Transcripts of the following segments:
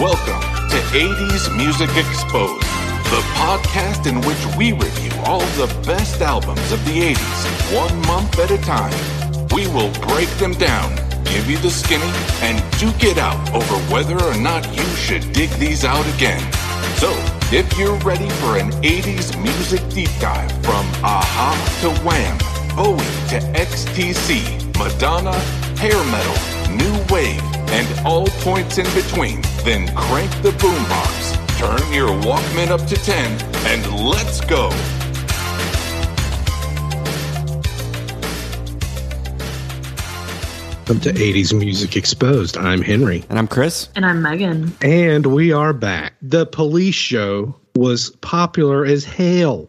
Welcome to 80s Music Exposed, the podcast in which we review all the best albums of the 80s, one month at a time. We will break them down, give you the skinny, and duke it out over whether or not you should dig these out again. So, if you're ready for an 80s music deep dive from Aha to Wham, Bowie to XTC, Madonna, hair metal, new wave, and all points in between, then crank the boombox, turn your Walkman up to 10, and let's go. Welcome to 80s Music Exposed. I'm Henry. And I'm Chris. And I'm Megan. And we are back. The police show was popular as hell.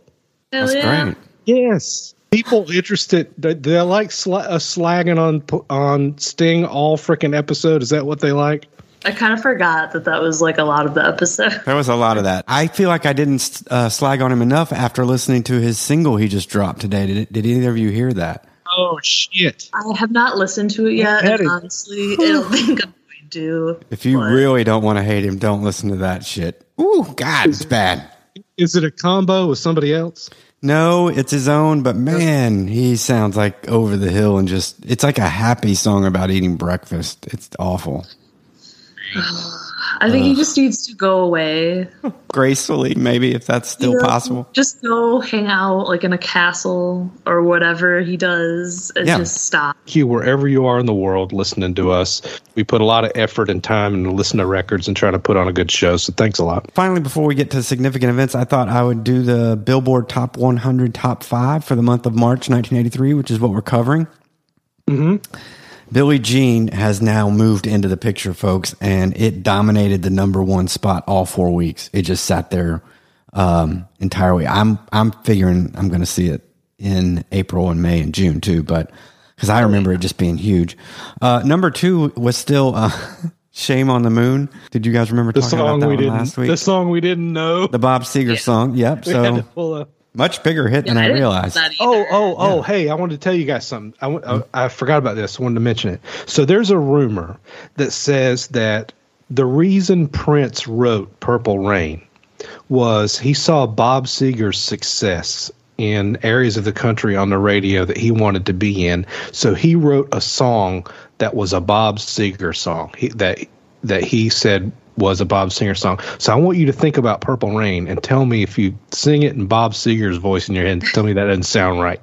Hell That's yeah. great. Yes. People interested, they, they like sla- uh, slagging on on Sting all freaking episode. Is that what they like? I kind of forgot that that was like a lot of the episode. There was a lot of that. I feel like I didn't uh, slag on him enough after listening to his single he just dropped today. Did, did either of you hear that? Oh, shit. I have not listened to it yet, and is- honestly, I don't think I'm going to. If you What? really don't want to hate him, don't listen to that shit. Ooh, God, it's bad. Is it a combo with somebody else? No, it's his own, but man, he sounds like over the hill and just, it's like a happy song about eating breakfast. It's awful. I think he just needs to go away. Gracefully, maybe, if that's still You know, possible. Just go hang out like in a castle or whatever he does and Yeah. just stop. You, wherever you are in the world listening to us, we put a lot of effort and time into listening to records and trying to put on a good show. So thanks a lot. Finally, before we get to significant events, I thought I would do the Billboard Top 100 Top 5 for the month of March 1983, which is what we're covering. Mm-hmm. Billie Jean has now moved into the picture, folks, and it dominated the number one spot all four weeks. It just sat there um, entirely. I'm I'm figuring I'm going to see it in April and May and June too, but because I remember it just being huge. Uh, number two was still uh, "Shame on the Moon." Did you guys remember The talking song about that we one didn't. last week? The song we didn't know. The Bob Seger song. Yep. We had to So pull a- much bigger hit than I I realized. that Oh, oh, oh! Hey, I wanted to tell you guys something. I I forgot about this. I wanted to mention it. So there's a rumor that says that the reason Prince wrote "Purple Rain" was he saw Bob Seger's success in areas of the country on the radio that he wanted to be in. So he wrote a song that was a Bob Seger song he, that that he said was a Bob Seger song. So I want you to think about Purple Rain and tell me if you sing it in Bob Seger's voice in your head. Tell me that doesn't sound right.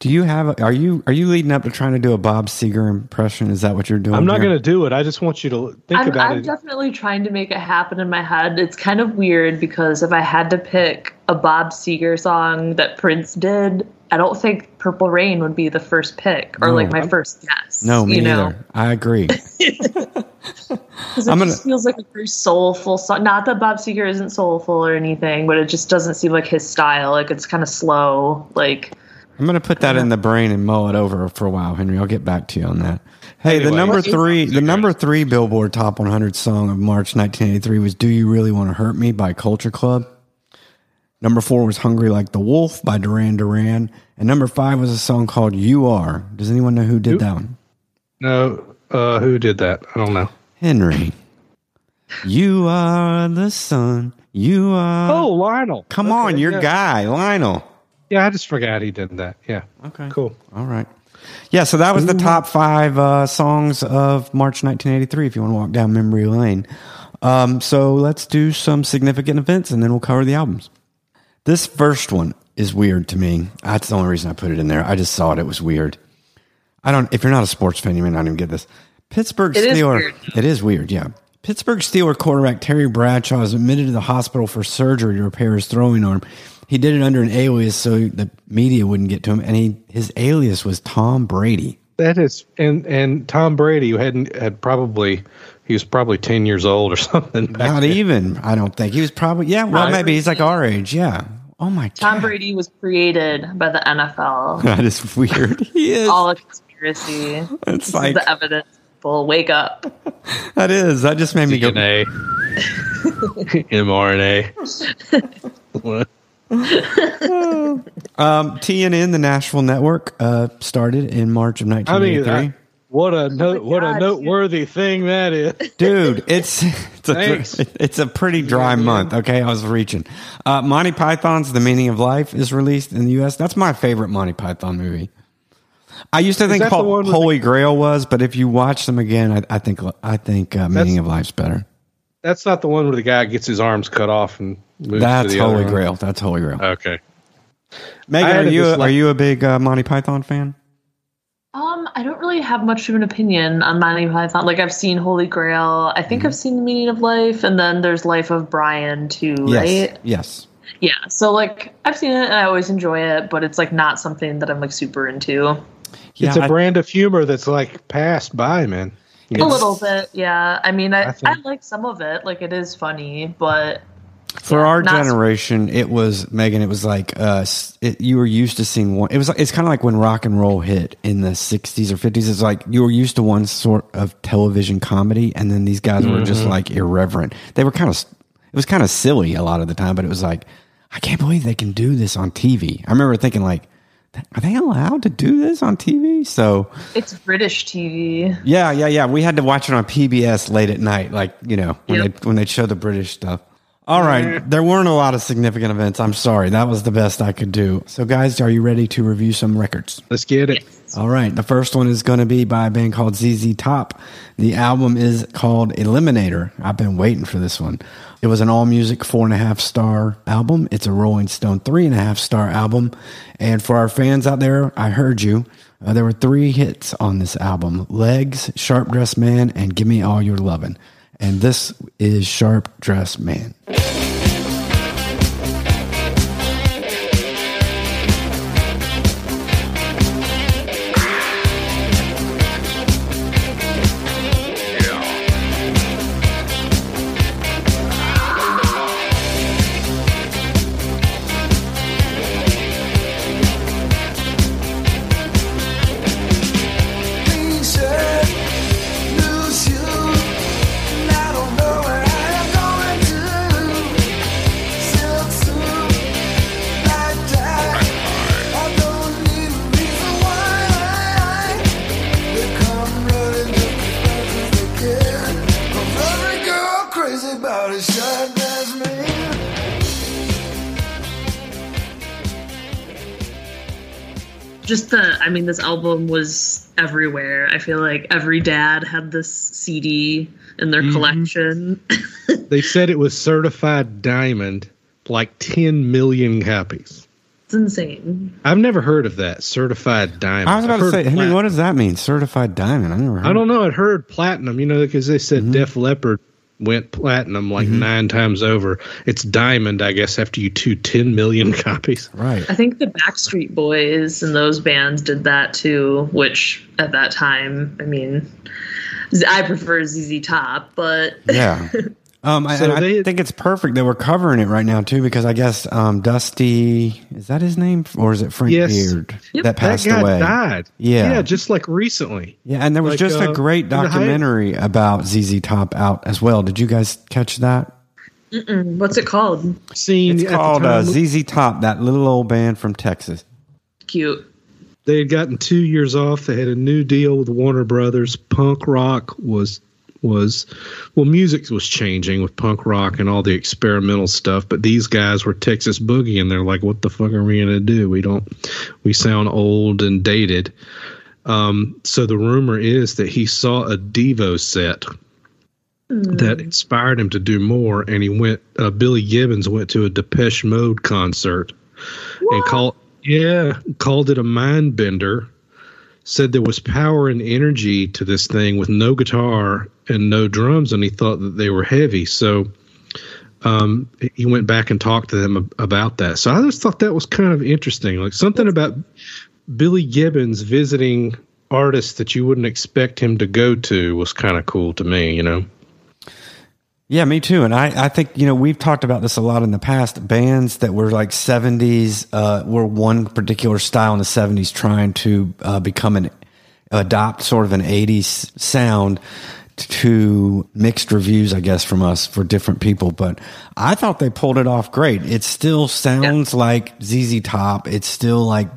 Do you have? Are you are you leading up to trying to do a Bob Seger impression? Is that what you're doing? I'm not here? going to do it. I just want you to think I'm, about I'm it. definitely trying to make it happen in my head. It's kind of weird because if I had to pick a Bob Seger song that Prince did, I don't think Purple Rain would be the first pick or No. like my first guess. No, me you know? neither. I agree. 'Cause it I'm gonna- just feels like a very soulful song. Not that Bob Seger isn't soulful or anything, but it just doesn't seem like his style. Like it's kind of slow. Like I'm going to put that in the brain and mull it over for a while, Henry. I'll get back to you on that. Hey, the number three, the number three Billboard Top 100 song of March 1983 was "Do You Really Want to Hurt Me" by Culture Club. Number four was "Hungry Like the Wolf" by Duran Duran, and number five was a song called "You Are." Does anyone know who did that one? no, uh, who did that? I don't know. Henry. You are the sun. You are. Oh, Lionel. come Okay, on, your yeah. guy, Lionel. Yeah, I just forgot he did that. Yeah. Okay. Cool. All right. Yeah, so that was the top five uh, songs of March 1983, if you want to walk down memory lane. Um, so let's do some significant events and then we'll cover the albums. This first one is weird to me. That's the only reason I put it in there. I just saw it. It was weird. I don't, if you're not a sports fan, you may not even get this. Pittsburgh It is Steeler. weird. It is weird, yeah. Pittsburgh Steeler quarterback Terry Bradshaw is admitted to the hospital for surgery to repair his throwing arm. He did it under an alias so the media wouldn't get to him, and he his alias was Tom Brady. That is, and and Tom Brady, who hadn't had probably, he was probably ten years old or something. Not then. even, I don't think he was probably. Yeah, well, Not maybe he's like our age. Yeah. Oh my God. Tom Brady was created by the NFL. that is weird. He is. All a conspiracy. It's This is like the evidence. People wake up. that is. That just made me go. DNA, mRNA. Um, TNN, the Nashville network, uh, started in March of I mean, 1983. I, what a note, what a God, noteworthy thing that is. Dude, it's It's a, Thanks. it's a pretty dry month. Okay, I was reaching. Uh, Monty Python's The Meaning of Life is released in the U.S. That's my favorite Monty Python movie. I used to think that the Hol- one with Holy Grail was, but if you watch them again, I, I think I think uh, Meaning of Life's better. That's not the one where the guy gets his arms cut off and moves That's to the Holy other one. Grail. That's Holy Grail. Okay. Megan, are you this, are you a big uh, Monty Python fan? Um, I don't really have much of an opinion on Monty Python. Like I've seen Holy Grail, I think I've seen The Meaning of Life, and then there's Life of Brian too, Yes. right? Yes. Yeah. So like I've seen it and I always enjoy it, but it's like not something that I'm like super into. Yeah, it's a I- brand of humor that's like passed by, man. A little bit, yeah. I mean, I, I I, like some of it. Like it is funny, but For our not- generation, it was Megan. It was like uh, it, you were used to seeing one. It was. It's kind of like when rock and roll hit in the '60s or '50s. It's like you were used to one sort of television comedy, and then these guys were just like irreverent. They were kind of. It was kind of silly a lot of the time, but it was like, I can't believe they can do this on TV. I remember thinking like, are they allowed to do this on TV? So it's British TV. yeah, yeah, yeah. We had to watch it on PBS late at night, like you know when Yep. they when they show the British stuff. All right, there weren't a lot of significant events. I'm sorry, that was the best I could do. So, guys, are you ready to review some records? Let's get it. All right, the first one is going to be by a band called ZZ Top. The album is called Eliminator. I've been waiting for this one. It was an all music four and a half star album. It's a Rolling Stone three and a half star album. And for our fans out there, I heard you. Uh, there were three hits on this album Legs, Sharp Dressed Man, and Give Me All Your Lovin'. And this is Sharp Dressed Man. I mean, this album was everywhere. I feel like every dad had this CD in their mm-hmm. collection. They said it was certified diamond, like 10 million copies. it's insane. I've never heard of that certified diamond. I was about I've to say, Henry, plat- what does that mean? Certified diamond? I never heard I don't know. I'd heard platinum, you know, because they said mm-hmm. Def Leppard went platinum like mm-hmm. nine times over. It's diamond, I guess, after you do 10 million copies. Right. I think the Backstreet Boys and those bands did that too, which at that time, I mean, I prefer ZZ Top, but Yeah. Um, I- So and I they- think it's perfect that we're covering it right now too, because I guess um, Dusty is that his name or is it Frank Yes. Beard Yep. that passed that guy away? died. Yeah. Yeah, just like recently. Yeah, and there was Like, just uh, a great in the documentary about ZZ Top out as well. Did you guys catch that? what's it called? Seen It's called uh, ZZ Top, that little old band from Texas. Cute. they had gotten two years off. They had a new deal with Warner Brothers. Punk rock was was well, music was changing with punk rock and all the experimental stuff. But these guys were Texas boogie, and they're like, "What the fuck are we gonna do? We don't. We sound old and dated." Um, so the rumor is that he saw a Devo set that inspired him to do more, and he went. Uh, Billy Gibbons went to a Depeche Mode concert and called yeah called it a mind bender said there was power and energy to this thing with no guitar and no drums and he thought that they were heavy. So um, he went back and talked to them about that. So i just thought that was kind of interesting. Like something about billy gibbons visiting artists that you wouldn't expect him to go to was kind of cool to me you know Yeah, me too. And I, I think, you know, we've talked about this a lot in the past. Bands that were like 70s, uh, were one particular style in the 70s trying to uh, become an, adopt sort of an 80s sound to mixed reviews, I guess, from us for different people. But I thought they pulled it off great. It still sounds like ZZ Top. It's still like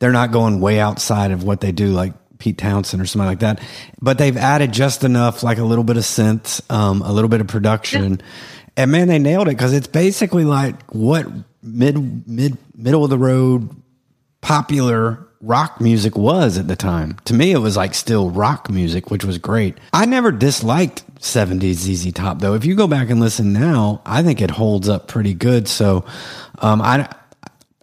they're not going way outside of what they do. Like Pete Townshend or something like that. But they've added just enough, like a little bit of synths, um, a little bit of production, and man, they nailed it because it's basically like what mid mid middle of the road popular rock music was at the time. To me, it was like still rock music, which was great. I never disliked 70s ZZ Top though. If you go back and listen now, I think it holds up pretty good. So, um, I,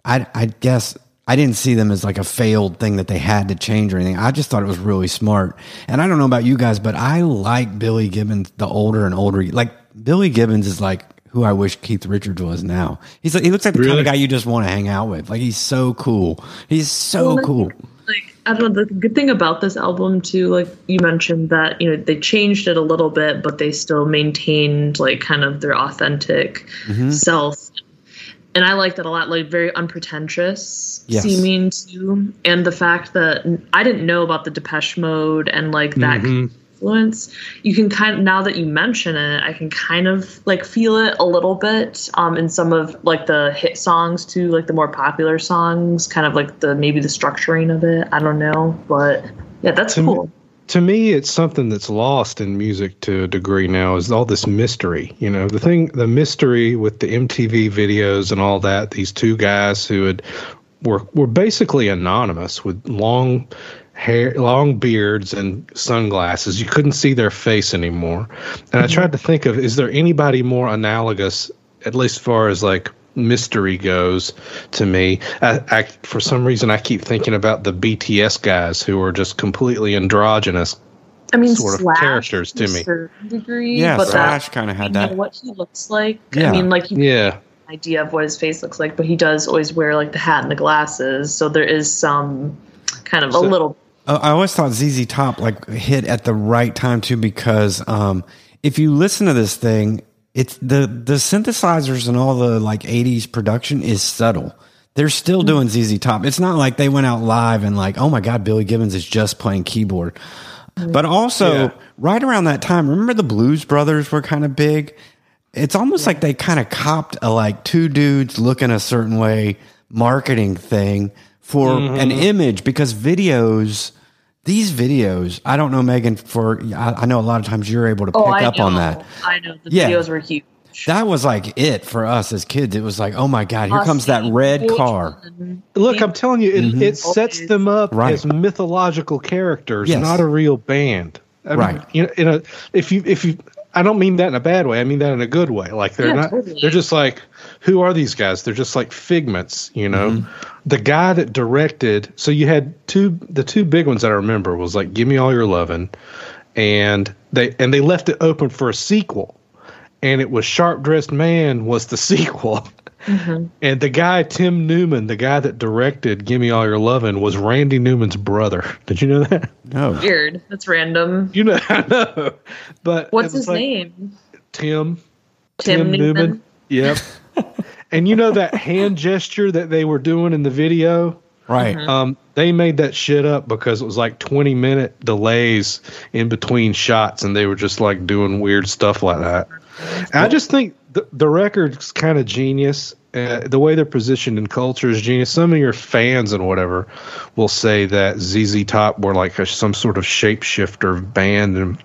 I, I guess I didn't see them as like a failed thing that they had to change or anything. I just thought it was really smart. And I don't know about you guys, but I like Billy Gibbons, the older and older. Like Billy Gibbons is like who I wish Keith Richards was now. He's like, he looks like the kind of guy you just want to hang out with. Like he's so cool. He's so Well, cool. Like I don't know. The good thing about this album too, like you mentioned that you know they changed it a little bit, but they still maintained like kind of their authentic Mm-hmm. self. And I like that a lot. Like very unpretentious Yes. seeming too, and the fact that I didn't know about the Depeche Mode and like that Mhm. influence you can kind of now that you mention it i can kind of like feel it a little bit um in some of like the hit songs too like the more popular songs kind of like the maybe the structuring of it i don't know but yeah that's To me- cool to me it's something that's lost in music to a degree now is all this mystery you know the thing the mystery with the mtv videos and all that these two guys who had were were basically anonymous with long hair long beards and sunglasses. You couldn't see their face anymore. And i mm-hmm. tried to think of is there anybody more analogous at least as far as like mystery goes to me I, I for some reason i keep thinking about the bts guys who are just completely androgynous i mean sort of characters to a me. degree Yeah, but Slash that kind of had you know that. what he looks like Yeah. i mean like you yeah idea of what his face looks like but he does always wear like the hat and the glasses so there is some kind of So- a little I always thought ZZ Top like hit at the right time too because um, if you listen to this thing, it's the the synthesizers and all the like '80s production is subtle. They're still mm-hmm. doing ZZ Top. It's not like they went out live and like, oh my god, Billy Gibbons is just playing keyboard. But also, Yeah. right around that time, remember the Blues Brothers were kind of big. It's almost like they kind of copped a like two dudes looking a certain way marketing thing for mm-hmm. an image because videos, these videos, I don't know, Megan, for I, I know a lot of times you're able to pick oh up know on that. i know the Yeah. videos were huge That was like it for us as kids. It was like, oh my God, here Us comes that red car. Look, I'm telling you, it, it sets them up Mm-hmm. Right. as mythological characters, Yes. not a real band. I mean, Right. You know, in a, if you if you, I don't mean that in a bad way. I mean that in a good way. Like they're Yeah, not. totally. They're just like, who are these guys? They're just like figments. You know, Mm-hmm. the guy that directed. So you had two. The two big ones that I remember was like, "Give Me All Your Lovin'," and they and they left it open for a sequel. And it was Sharp Dressed Man was the sequel. And the guy, Tim Newman, the guy that directed Gimme All Your Lovin', was Randy Newman's brother. Did you know that? No. weird that's random You know, I know. But what's his like name Tim. Tim Newman. Yep. And you know that hand gesture that they were doing in the video? Right. Um, they made that shit up because it was like 20 minute delays in between shots, and they were just like doing weird stuff like that. And I just think the, the record's kind of genius. Uh, the way they're positioned in culture is genius. Some of your fans and whatever will say that ZZ Top were like a, some sort of shapeshifter band, and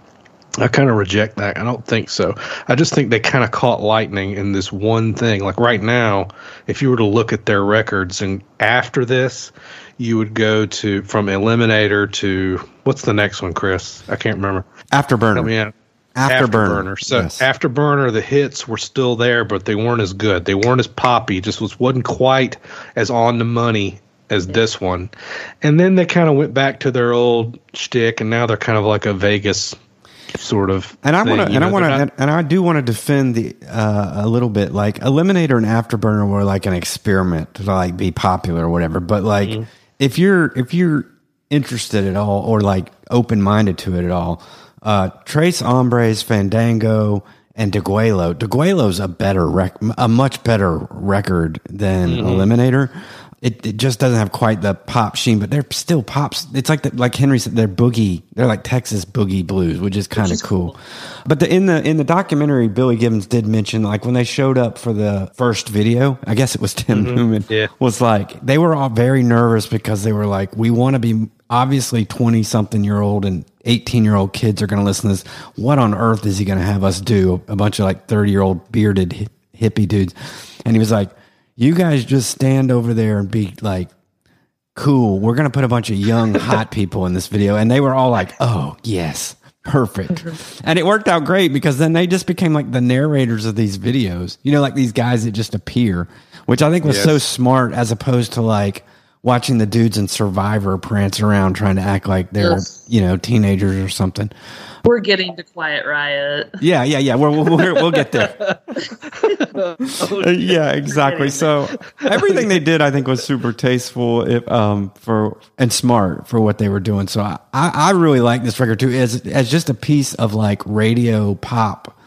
I kind of reject that. I don't think so. I just think they kind of caught lightning in this one thing. Like right now, if you were to look at their records and after this, you would go to from Eliminator to what's the next one, Chris? I can't remember. Afterburner. Help me out. Afterburner. So Yes. Afterburner, the hits were still there, but they weren't as good. They weren't as poppy. Just was wasn't quite as on the money as this one. And then they kind of went back to their old shtick, and now they're kind of like a Vegas sort of. And I want to, and I want to, and, and I do want to defend the uh, a little bit. Like Eliminator and Afterburner were like an experiment to like be popular or whatever. But like, Mm-hmm. if you're if you're interested at all or like open minded to it at all, uh, Tres Hombres, Fandango, and Degüello. Degüello's a better rec- a much better record than Mm-hmm. Eliminator. It, it just doesn't have quite the pop sheen, but they're still pops. It's like the, like Henry said, they're boogie. They're like Texas boogie blues, which is kind of cool. But the, in the in the documentary, Billy Gibbons did mention like when they showed up for the first video. I guess it was Tim mm-hmm. Newman. Yeah. was like they were all very nervous because they were like, we want to be obviously 20 something year old and 18 year old kids are going to listen to this. What on earth is he going to have us do? A bunch of like 30 year old bearded hippie dudes. And he was like, you guys just stand over there and be like, cool. We're going to put a bunch of young, hot people in this video. And they were all like, oh, yes, perfect. and it worked out great because then they just became like the narrators of these videos, you know, like these guys that just appear, which I think was so smart as opposed to like watching the dudes in Survivor prance around trying to act like they're, Yes. you know, teenagers or something. We're getting to Quiet Riot. Yeah, yeah, yeah. We're, we're, we'll get there. yeah, exactly. So everything they did, I think, was super tasteful, if, um, for and smart for what they were doing. So I, I I really like this record too, as as just a piece of like radio pop.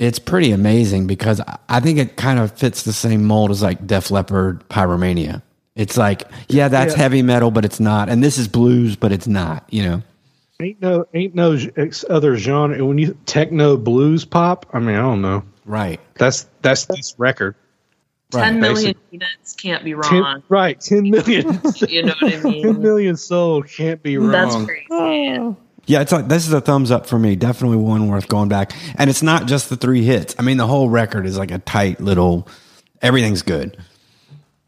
It's pretty amazing because I- I think it kind of fits the same mold as like Def Leppard, Pyromania. It's like, yeah, that's Yeah. heavy metal, but it's not, and this is blues, but it's not. You know. Ain't no ain't no other genre. When you techno blues pop, I mean, I don't know. Right. That's that's this record. Ten million units can't be Ten, wrong. right, ten million. You know what I mean? million sold can't be wrong. That's crazy. Oh. Yeah, it's like this is a thumbs up for me. Definitely one worth going back. And it's not just the three hits. I mean, the whole record is like a tight little. Everything's good.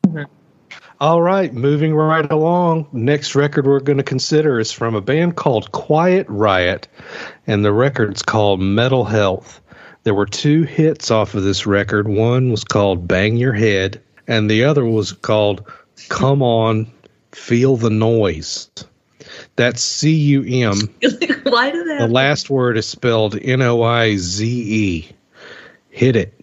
Mm-hmm. All right, moving right along. Next record we're going to consider is from a band called Quiet Riot, and the record's called Metal Health. There were two hits off of this record. One was called Bang Your Head, and the other was called Come On, Feel the Noise. That's C U M. Why do they The last word is spelled N O I Z E. Hit it.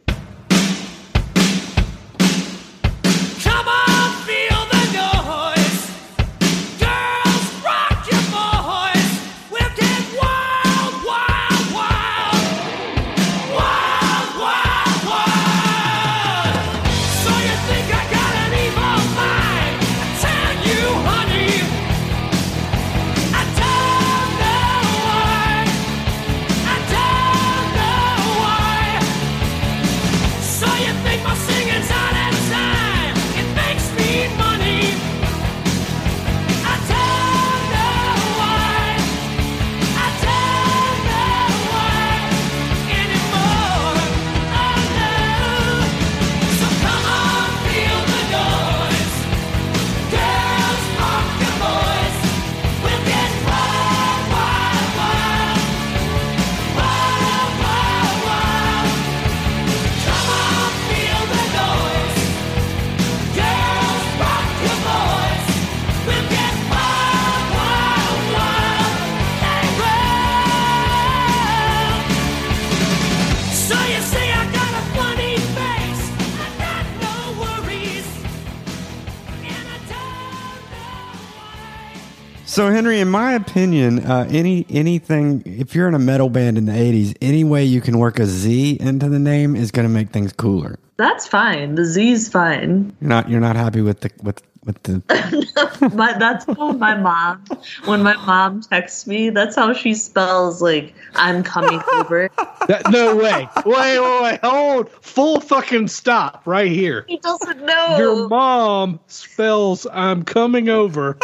So Henry, in my opinion, uh, any anything if you're in a metal band in the '80s, any way you can work a Z into the name is going to make things cooler. That's fine. The Z's fine. You're not you're not happy with the with with the But that's how my mom, when my mom texts me, that's how she spells like I'm coming over. That, no way. Wait, wait, wait. Hold. Full fucking stop right here. He doesn't know. Your mom spells I'm coming over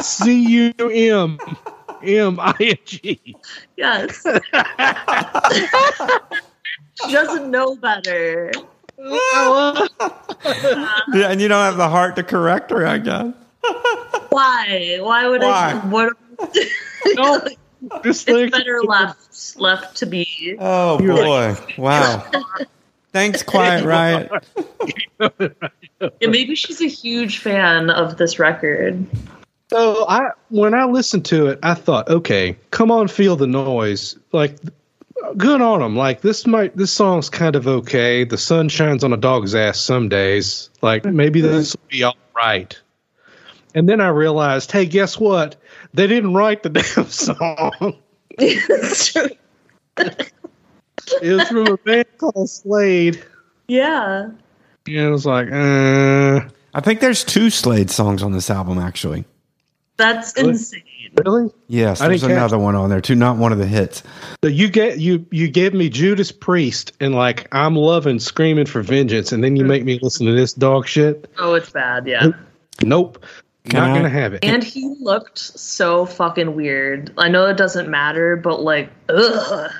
C U M M I N G. Yes. she doesn't know better. yeah, and you don't have the heart to correct her, I guess. Why? Why would Why? I? What? No, just it's like better left left to be. Oh boy! Wow. Thanks, Quiet Riot. Yeah, maybe she's a huge fan of this record. So I when I listened to it, I thought, okay, come on, feel the noise. Like, good on them. Like this might this song's kind of okay. The sun shines on a dog's ass some days. Like maybe this will be all right. And then I realized, hey, guess what? They didn't write the damn song. It's true. It was from a band called Slade. yeah. And it was like, uh, I think there's two Slade songs on this album, actually. That's Really? insane. really? Yes, I there's another one on there too. Not one of the hits. So you get you you gave me Judas Priest and like I'm loving screaming for vengeance, and then you make me listen to this dog shit. Oh, it's bad. Yeah. Nope. Can Not I- gonna have it. And he looked so fucking weird. I know it doesn't matter, but like, ugh.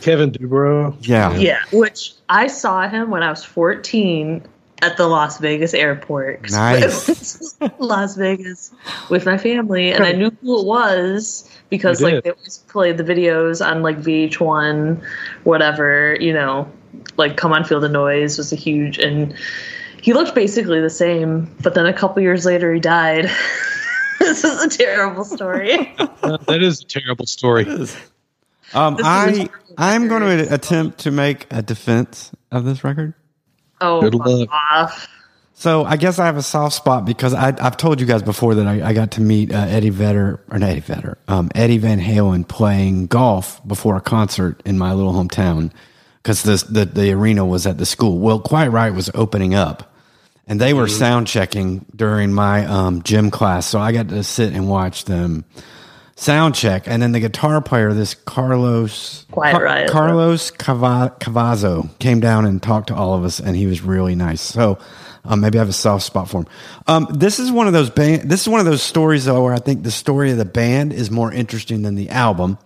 Kevin DuBrow. Yeah. Yeah. Which I saw him when I was 14 at the Las Vegas airport. Nice. Las Vegas with my family, and I knew who it was because like they always played the videos on like VH1, whatever, you know, like Come On Feel the Noise was a huge and he looked basically the same, but then a couple years later he died. this is a terrible story. Uh, that is a terrible story. Um, This is I a- I'm going to attempt to make a defense of this record. Oh, Good luck. off. So I guess I have a soft spot because I, I've told you guys before that I, I got to meet uh, Eddie Vedder or not Eddie Vedder, um, Eddie Van Halen playing golf before a concert in my little hometown because the, the the arena was at the school. Well, Quiet Riot was opening up, and they were sound checking during my um, gym class, so I got to sit and watch them sound check. And then the guitar player, this Carlos Quiet Riot. Carlos Cava- Cavazo came down and talked to all of us, and he was really nice. So um, maybe I have a soft spot for him. Um, this is one of those band. This is one of those stories though where I think the story of the band is more interesting than the album.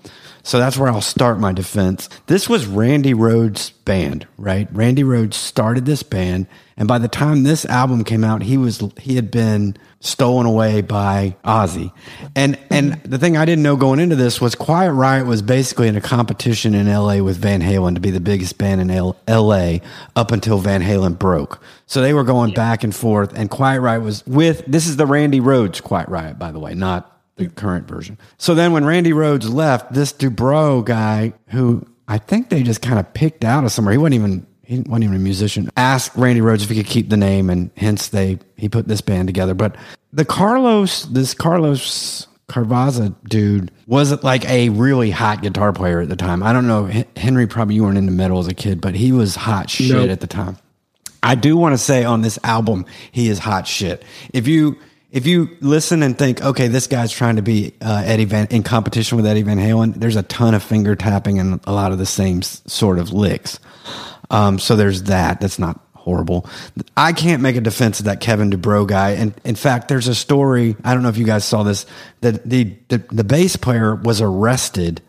So that's where I'll start my defense. This was Randy Rhoads' band, right? Randy Rhoads started this band, and by the time this album came out, he was he had been stolen away by Ozzy. And and the thing I didn't know going into this was Quiet Riot was basically in a competition in LA with Van Halen to be the biggest band in L- LA up until Van Halen broke. So they were going back and forth and Quiet Riot was with this is the Randy Rhoads Quiet Riot by the way, not the current version. So then when Randy Rhoads left, this DuBrow guy who I think they just kind of picked out of somewhere. He wasn't even he wasn't even a musician. Asked Randy Rhoads if he could keep the name, and hence they he put this band together. But the Carlos, this Carlos Carvaza dude, was like a really hot guitar player at the time. I don't know, Henry. Probably you weren't into metal as a kid, but he was hot shit Nope. at the time. I do want to say on this album, he is hot shit. If you if you listen and think, okay, this guy's trying to be uh, Eddie Van in competition with Eddie Van Halen, there's a ton of finger tapping and a lot of the same sort of licks. Um, so there's that. That's not horrible. I can't make a defense of that Kevin DuBrow guy. And in fact, there's a story. I don't know if you guys saw this. That the the, the bass player was arrested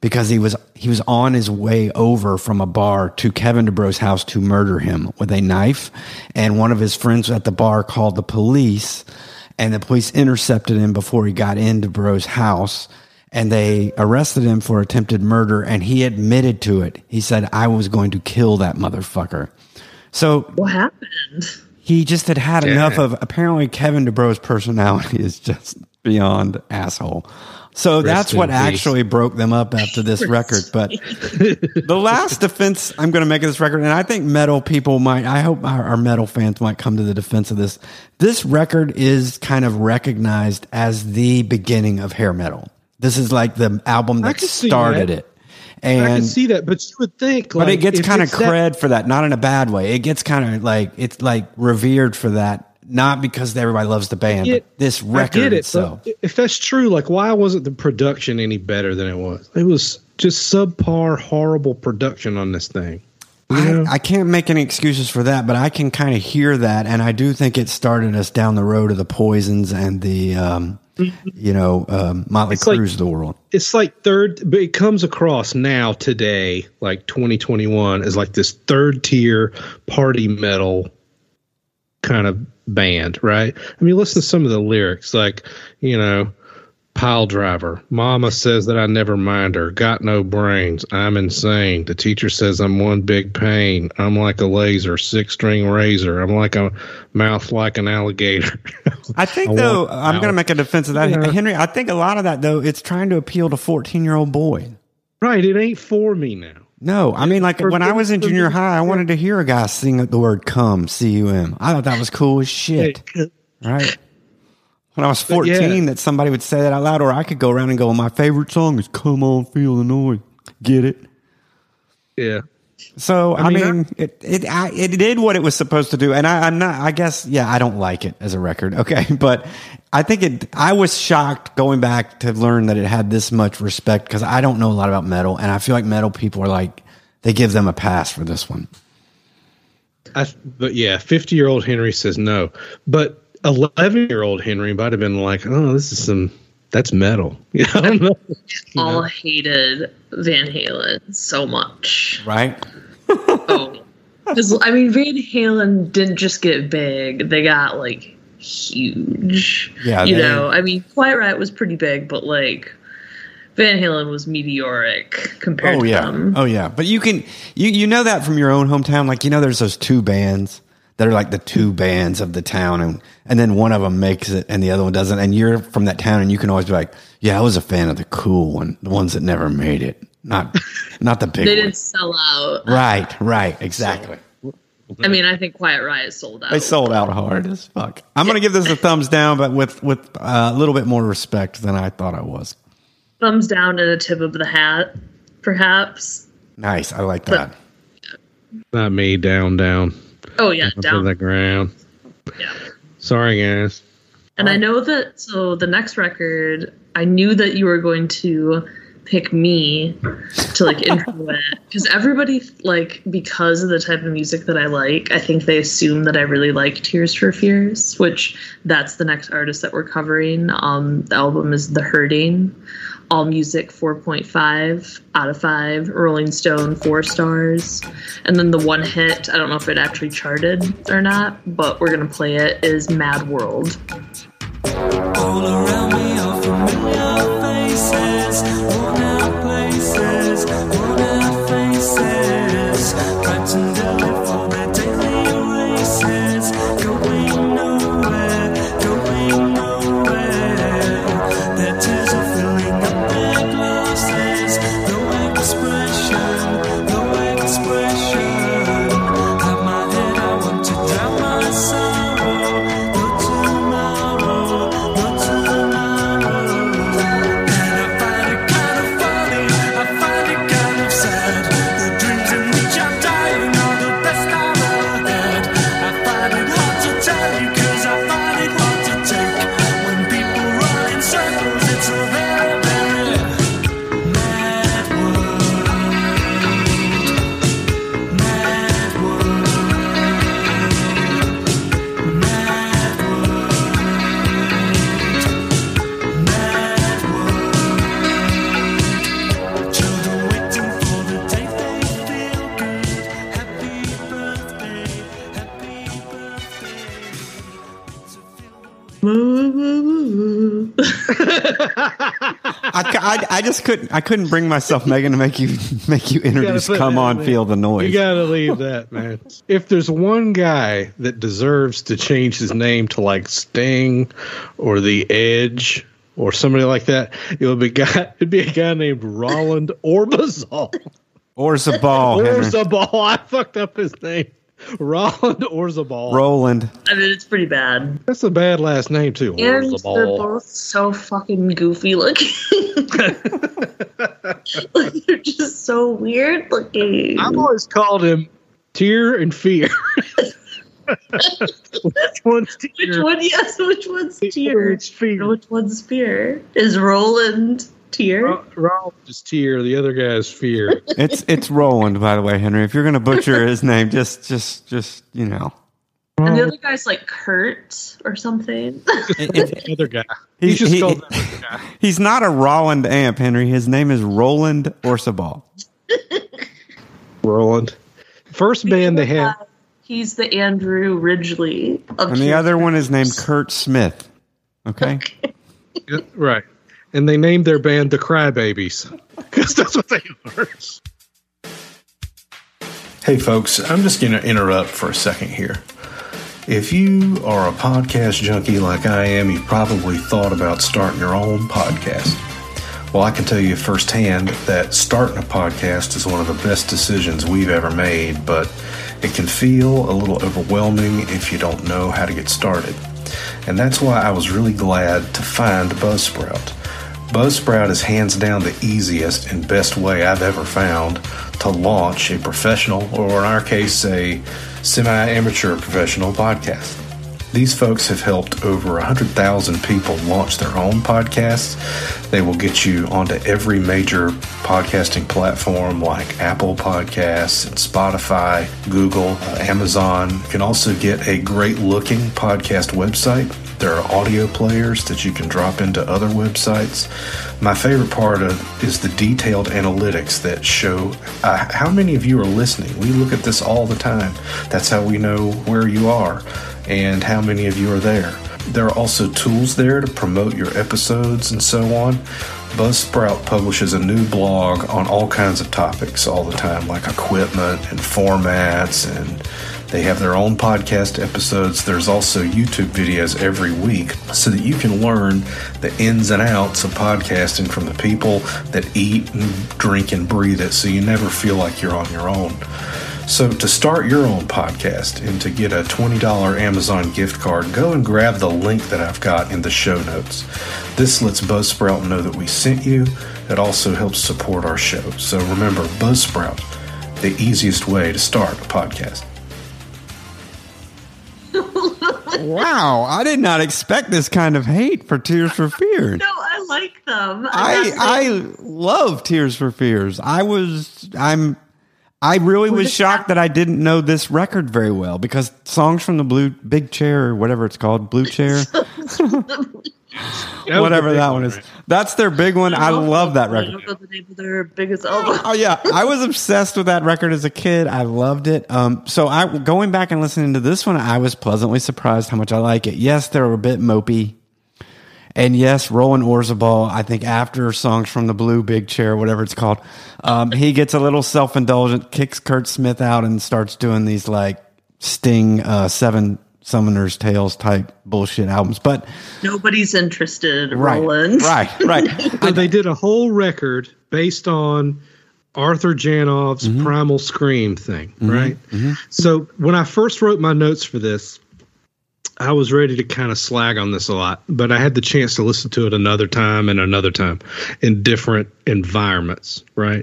because he was he was on his way over from a bar to Kevin DuBrow's house to murder him with a knife, and one of his friends at the bar called the police, and the police intercepted him before he got into DuBrow's house, and they arrested him for attempted murder, and he admitted to it. He said, "I was going to kill that motherfucker." So What happened? he just had had enough of apparently Kevin DuBrow's personality is just beyond asshole. So that's what peace. actually broke them up after this record. But the last defense I'm going to make of this record, and I think metal people might, I hope our, our metal fans might come to the defense of this. This record is kind of recognized as the beginning of hair metal. This is like the album that started that. it. I And can see that, but you would think, but like, it gets kind of it's that- cred for that, not in a bad way. It gets kind of like it's like revered for that, not because everybody loves the band, get- but this I record get it. itself. If that's true, like why wasn't the production any better than it was? It was just subpar, horrible production on this thing. I, I can't make any excuses for that, but I can kind of hear that, and I do think it started us down the road of the Poisons and the, um, you know, um, Motley It's like- Crue's of the world. it's like third, but it comes across now today, like 2021, as like this third tier party metal kind of band, right? I mean, listen to some of the lyrics, like you know, pile driver. Mama says that I never mind her. Got no brains. I'm insane. The teacher says I'm one big pain. I'm like a laser, six string razor. I'm like a mouth like an alligator. I think I though I'm going to make a defense of that, Yeah. Henry. I think a lot of that though it's trying to appeal to 14 year old boy. right? It ain't for me now. No, I mean, like when I was in junior high, I wanted to hear a guy sing the word "cum" C U M. I thought that was cool as shit, right? When I was But yeah. fourteen, that somebody would say that out loud, or I could go around and go, "My favorite song is Come On, Feel the Noise." Get it? Yeah. So I, I mean, mean, it it I, it did what it was supposed to do, and I, I'm not. I guess yeah, I don't like it as a record. Okay, but I think it. I was shocked going back to learn that it had this much respect because I don't know a lot about metal, and I feel like metal people are like they give them a pass for this one. I, but yeah, 50 year old Henry says no. But 11 year old Henry might have been like, oh, this is some, that's metal. You know, I don't know. You all hated Van Halen so much. Right? Oh, because I mean, Van Halen didn't just get big; they got like huge. Yeah, you they- know. I mean, Quiet Riot was pretty big, but like Van Halen was meteoric compared Oh to yeah. them. Oh yeah. But you can you you know that from your own hometown. Like you know, there's those two bands that are like the two bands of the town, and and then one of them makes it and the other one doesn't. And you're from that town, and you can always be like, yeah, I was a fan of the cool one, the ones that never made it, not not the big They didn't sell out. Right. Right. Exactly. I mean, I think Quiet Riot sold out. They sold out hard as fuck. I'm gonna give this a thumbs down, but with with uh, a little bit more respect than I thought I was. Thumbs down and a tip of the hat, perhaps. Nice. I like that. Not me, down, down. Oh yeah, Up to down. the ground. Yeah. Sorry, guys. And I know that so the next record, I knew that you were going to pick me to like intro it because everybody like because of the type of music that I like, I think they assume that I really like Tears for Fears, which that's the next artist that we're covering. Um, the album is The Hurting. All music 4.5 out of 5, Rolling Stone 4 stars. And then the one hit, I don't know if it actually charted or not, but we're going to play it is Mad World. I, I, just couldn't I couldn't bring myself, Megan, to make you make you introduce put "Come On. Feel the noise. You gotta leave that, man. If there's one guy that deserves to change his name to like Sting or The Edge or somebody like that, it would be guy. It'd be a guy named Roland Orbazal. Or Zabal, Orzabal. I fucked up his name. Roland Orzabal. Roland. I mean, it's pretty bad. That's a bad last name too. And they're both so fucking goofy looking. like, they're just so weird looking. I've always called him Tear and Fear. which one's Which Tear? one? Yes, which one's Tear? It's Fear. Which one's Fear? Is Roland Tear? Ro- Roland is Tear. The other guy is Fear. It's it's Roland, by the way, Henry. If you're gonna butcher his name, just just just you know. and the other guy's like Curt or something. the other guy. He- He's just he- called the other guy. He's not a Roland Amp, Henry. His name is Roland Orsabal. Roland. First band they had. He's the Andrew Ridgely. Of And the Tear. other one is named Curt Smith. Okay? Yeah, right. And they named their band the Crybabies because that's what they were. Hey, folks, I'm just going to interrupt for a second here. If you are a podcast junkie like I am, you've probably thought about starting your own podcast. Well, I can tell you firsthand that starting a podcast is one of the best decisions we've ever made, but it can feel a little overwhelming if you don't know how to get started. And that's why I was really glad to find Buzzsprout. Buzzsprout is hands down the easiest and best way I've ever found to launch a professional, or in our case, a semi amateur professional podcast. These folks have helped over 100,000 people launch their own podcasts. They will get you onto every major podcasting platform like Apple Podcasts and Spotify, Google, uh, Amazon. You can also get a great looking podcast website. There are audio players that you can drop into other websites. My favorite part of is the detailed analytics that show uh, how many of you are listening. We look at this all the time. That's how we know where you are and how many of you are there. There are also tools there to promote your episodes and so on. Buzzsprout publishes a new blog on all kinds of topics all the time, like equipment and formats, and they have their own podcast episodes. There's also YouTube videos every week so that you can learn the ins and outs of podcasting from the people that eat and drink and breathe it so you never feel like you're on your own. So, to start your own podcast and to get a $20 Amazon gift card, go and grab the link that I've got in the show notes. This lets Buzzsprout know that we sent you. It also helps support our show. So, remember Buzzsprout, the easiest way to start a podcast. Wow, I did not expect this kind of hate for Tears for Fears. No, I like them. I'm I I love Tears for Fears. I was I'm I really was shocked that I didn't know this record very well because songs from the blue big chair or whatever it's called, blue chair, That whatever that one is. right? That's their big one. I love that record. the name of their biggest album. Oh yeah, I was obsessed with that record as a kid. I loved it. Um, so I going back and listening to this one, I was pleasantly surprised how much I like it. Yes, they're a bit mopey, and yes, Roland Orzabal. I think after songs from the Blue Big Chair, whatever it's called, um, he gets a little self indulgent, kicks Curt Smith out, and starts doing these like Sting uh, Seven Summoners Tales type bullshit albums. But Nobody's interested, right, Roland. right, right. So they did a whole record based on Arthur Janov's Mm-hmm. Primal Scream thing, right? So when I first wrote my notes for this, I was ready to kind of slag on this a lot, but I had the chance to listen to it another time and another time in different environments, right?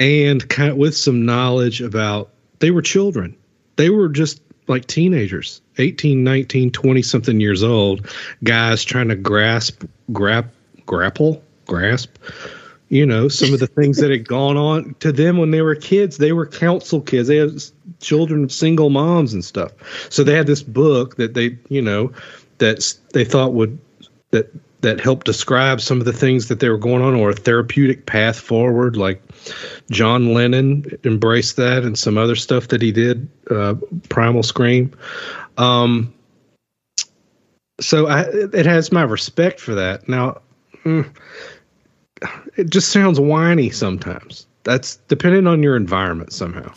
And kind of with some knowledge about they were children. They were just like teenagers, 18, 19, 20 something years old, guys trying to grasp, grap, grapple, grasp you know some of the things that had gone on to them when they were kids they were council kids they had children of single moms and stuff so they had this book that they you know that they thought would that that helped describe some of the things that they were going on or a therapeutic path forward like john lennon embraced that and some other stuff that he did uh, primal scream um so I, it has my respect for that now mm, it just sounds whiny sometimes. That's depending on your environment somehow.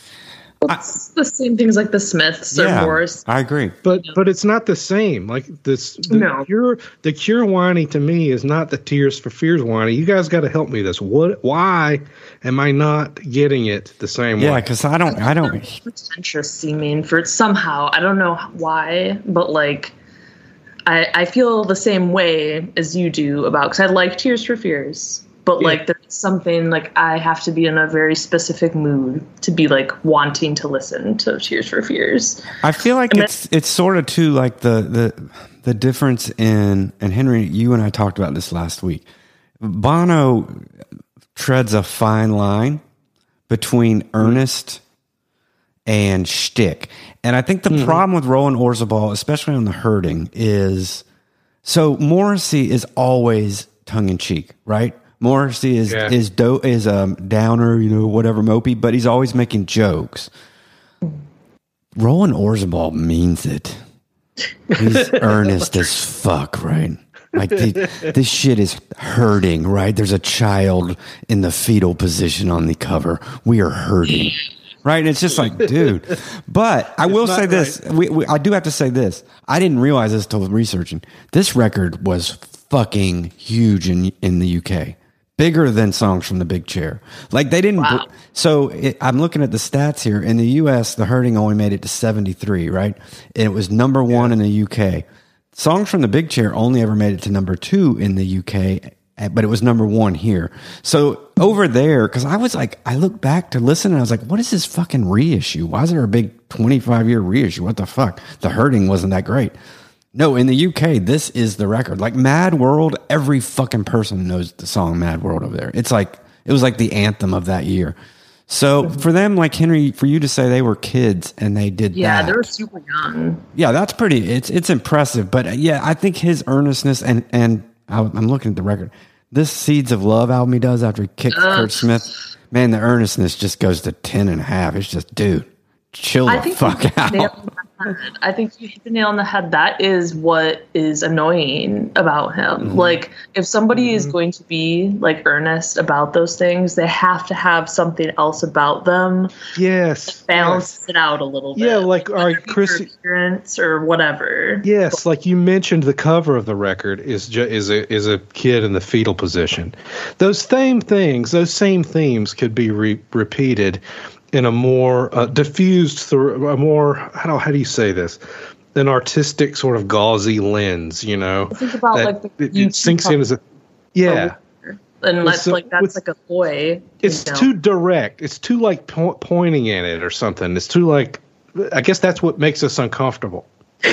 It's the same things like the Smiths or yeah, Morris. I agree. But but it's not the same. Like this the No. cure the cure whiny to me is not the tears for fears whiny. You guys gotta help me this. What why am I not getting it the same Yeah, way? Yeah, because I don't, I don't. pretentious seeming for somehow I don't know why, but like I I feel the same way as you do about because I like Tears for Fears, but Yeah. like there's something like I have to be in a very specific mood to be like wanting to listen to Tears for Fears. I feel like And it's it's sort of too like the the the difference in and Henry, you and I talked about this last week. Bono treads a fine line between mm-hmm. earnest and shtick, and I think the mm-hmm. problem with Roland Orzabal, especially on the hurting, is so Morrissey is always tongue in cheek, right? Morrissey is Yeah. is do, is a downer, you know, whatever mopey, but he's always making jokes. Roland Orzabal means it. He's earnest as fuck, right? Like the, this shit is hurting, right? There's a child in the fetal position on the cover. We are hurting, right? And it's just like, dude. But I will not say this: we, we, I do have to say this. I didn't realize this until researching. This record was fucking huge in in the UK, bigger than songs from the Big Chair. Like they didn't. Wow. So it, I'm looking at the stats here. In the U.S., The Hurting only made it to 73, right? And it was number one in the U.K. Songs from the Big Chair only ever made it to number two in the UK, eh, but it was number one here. So over there, because I was like, I look back to listen and I was like, what is this fucking reissue? Why is there a big 25 year reissue? What the fuck? The Hurting wasn't that great. No, in the UK, this is the record. Like Mad World, every fucking person knows the song Mad World over there. It's like it was like the anthem of that year. So for them, like Henry, for you to say they were kids and they did Yeah, that, they were super young. yeah, that's pretty. It's it's impressive. But uh, yeah, I think his earnestness and and I, I'm looking at the record. This Seeds of Love album he does after he kicks Curt Smith, man, the earnestness just goes to ten and a half. It's just, dude, chill I the fuck you hit the nail out. On the head. I think you hit the nail on the head. That is what is annoying about him. Mm-hmm. Like, if somebody is going to be like earnest about those things, they have to have something else about them Yes. balance it out a little bit. Yeah, like, right, Whether Chris- appearance or whatever. Yes, like you mentioned, the cover of the record is ju- is a is a kid in the fetal position. Those same things, those same themes, could be re- repeated in a more uh, diffused through a more how do how do you say this? An artistic sort of gauzy lens, you know. Think about like the it, it sinks in as a yeah. and that's so- like that's with- like a boy. It's know. too direct. It's too like po- pointing at it or something. It's too like. I guess that's what makes us uncomfortable.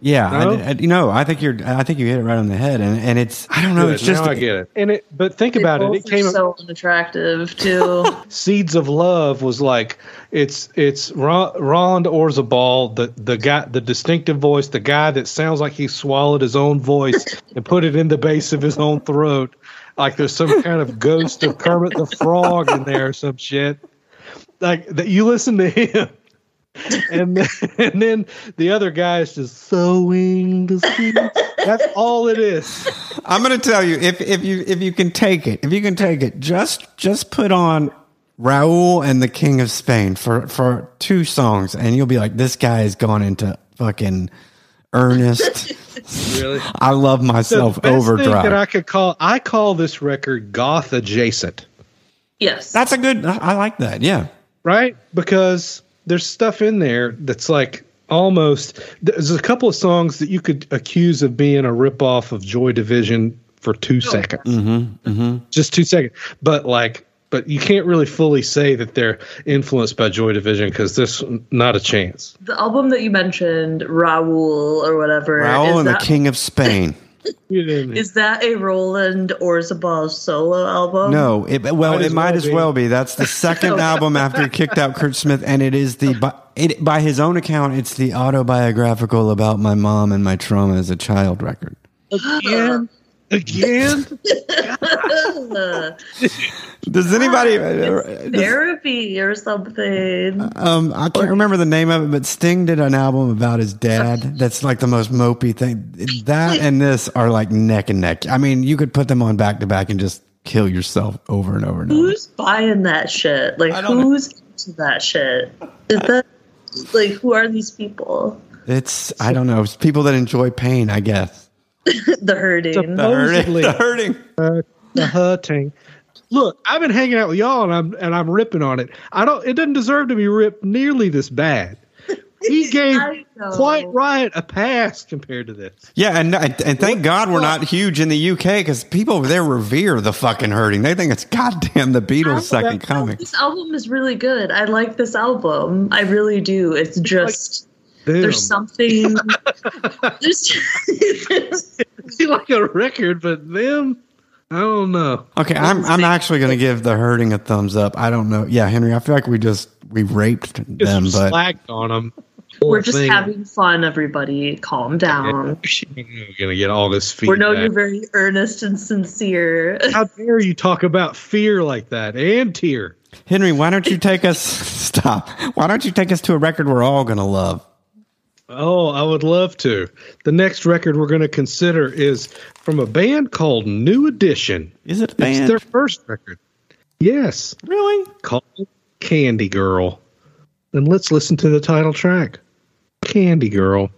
Yeah, No? I- you know, I think you're. I think you hit it right on the head, and and it's. I don't know. Good, It's just. now I get it. And it, but think They about it. both It are came. so unattractive too. Seeds of Love was like it's it's Ro- Roland Orzabal, the the guy, the distinctive voice, the guy that sounds like he swallowed his own voice and put it in the base of his own throat, like there's some kind of ghost of Kermit the Frog in there or some shit. Like that, you listen to him. And then, and then the other guy is just sowing the seeds. That's all it is. I'm going to tell you if if you if you can take it, if you can take it, just just put on Raoul and the King of Spain for for two songs, and you'll be like, this guy has gone into fucking earnest. Really. I love myself the best thing overdrive. that I could call I call this record goth adjacent, yes. That's a good. I I like that. Yeah. right? Because there's stuff in there that's like almost there's a couple of songs that you could accuse of being a ripoff of Joy Division for two seconds, mm-hmm, just two seconds. But like, but you can't really fully say that they're influenced by Joy Division because this not a chance. the album that you mentioned, Raoul or whatever. Raoul is and the King of Spain. Is that a Roland Orzabal solo album? No, it, well, Might it might well as be. well be. That's the second album after he kicked out Curt Smith, and it is the by, it, by his own account, it's the autobiographical about my mom and my trauma as a child record. Again, again. Does anybody? Therapy or something. Um, I can't remember the name of it, but Sting did an album about his dad. That's like the most mopey thing. That and this are like neck and neck. I mean, you could put them on back to back and just kill yourself over and over and over. Who's buying that shit? Like, I know. who's into that shit? Is that like who are these people? It's I don't know. It's people that enjoy pain, I guess. The hurting. The hurting. Supposedly- The hurting. uh, the hurting. Look, I've been hanging out with y'all, and I'm and I'm ripping on it. I don't. It doesn't deserve to be ripped nearly this bad. He gave Quiet Riot a pass compared to this. Yeah, and and, and thank God we're not huge in the UK because people over there revere the fucking hurting. They think it's goddamn the Beatles' second coming. This album is really good. I like this album. I really do. It's just Damn. there's something. there's, there's like a record, but them, I don't know. Okay, I'm I'm actually going to give the hurting a thumbs up. I don't know. Yeah, Henry, I feel like we just we raped them, Just but slacked on them. we're just having fun. Everybody, calm down. We're gonna get all this feedback. We know you're very earnest and sincere. How dare you talk about fear like that and tear? Henry, why don't you take us stop? Why don't you take us to a record we're all going to love? Oh, I would love to. The next record we're going to consider is from a band called New Edition. Is it a It's their first record. Yes, really? called Candy Girl. And let's listen to the title track Candy Girl.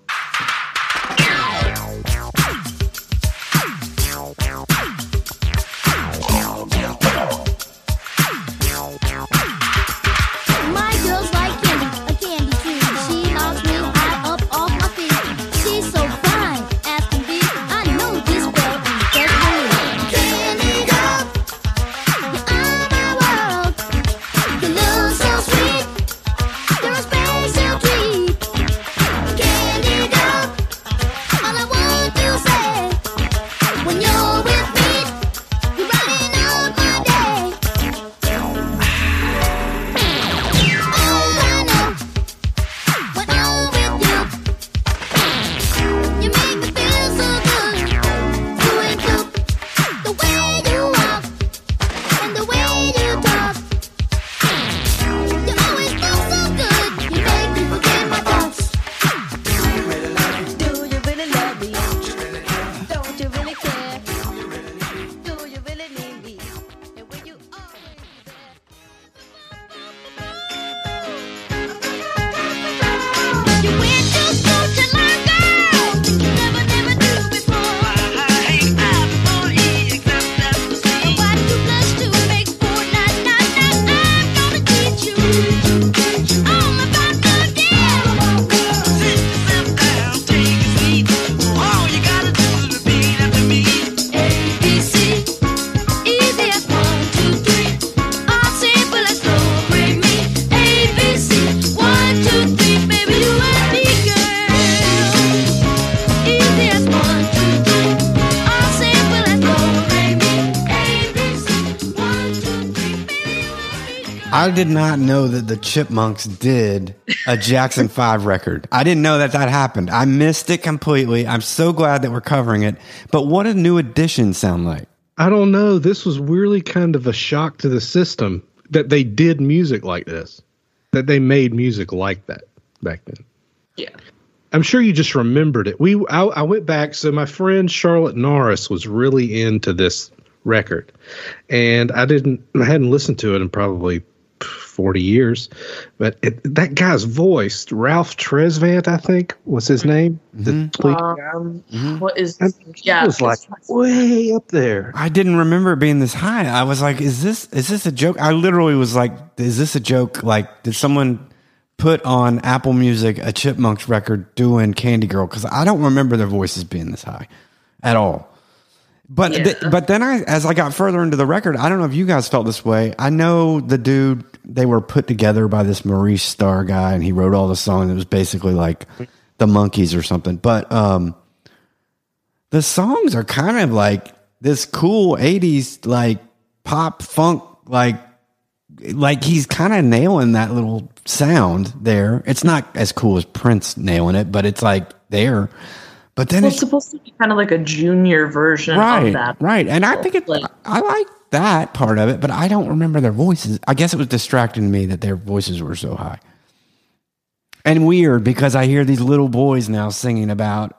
Did not know that the Chipmunks did a Jackson 5 record. I didn't know that that happened. I missed it completely. I'm so glad that we're covering it. But what a new edition sound like? I don't know. This was really kind of a shock to the system that they did music like this, that they made music like that back then. Yeah. I'm sure you just remembered it. We I, I went back. So my friend Charlotte Norris was really into this record, and I didn't. I hadn't listened to it in probably 40 years, but it, that guy's voice, Ralph Tresvant, I think was his name. The lead guy. Um, what is? And Yeah, was like way up there. I didn't remember it being this high. I was like, is this is this a joke? I literally was like, is this a joke? Like, did someone put on Apple Music a Chipmunks record doing Candy Girl? Because I don't remember their voices being this high at all. But th- Yeah. but then I as I got further into the record, I don't know if you guys felt this way. I know the dude they were put together by this Maurice Starr guy, and he wrote all the songs. It was basically like the Monkees or something. But um, the songs are kind of like this cool 80s like pop funk like like he's kind of nailing that little sound there it's not as cool as prince nailing it but it's like there but then Well, it's it's supposed to be kind of like a junior version right of that. right and i think it Like- i like that part of it but i don't remember their voices i guess it was distracting to me that their voices were so high and weird because i hear these little boys now singing about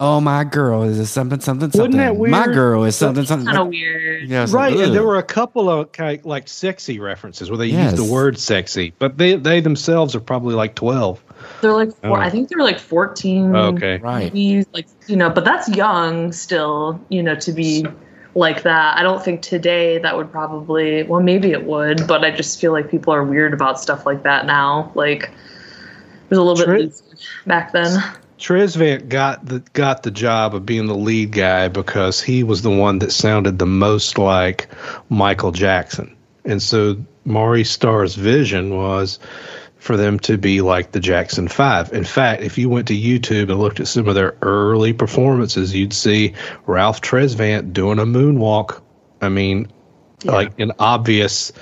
oh my girl is this something something something Wasn't that weird? my girl is something something Kind of weird. Yeah, it's like, Right, and there were a couple of kind of like sexy references where they Yes. used the word "sexy," but they they themselves are probably like twelve. They're like, four, Oh. I think they're like 14. Okay. Right. maybe, like, you know, but that's young still, you know, to be like that. I don't think today that would probably, well, maybe it would, but I just feel like people are weird about stuff like that now. Like, it was a little Tri- bit back then. Tresvant got the got the job of being the lead guy because he was the one that sounded the most like Michael Jackson, and so Maurice Starr's vision was for them to be like the Jackson Five. In fact, if you went to YouTube and looked at some of their early performances, you'd see Ralph Tresvant doing a moonwalk. I mean, like an obvious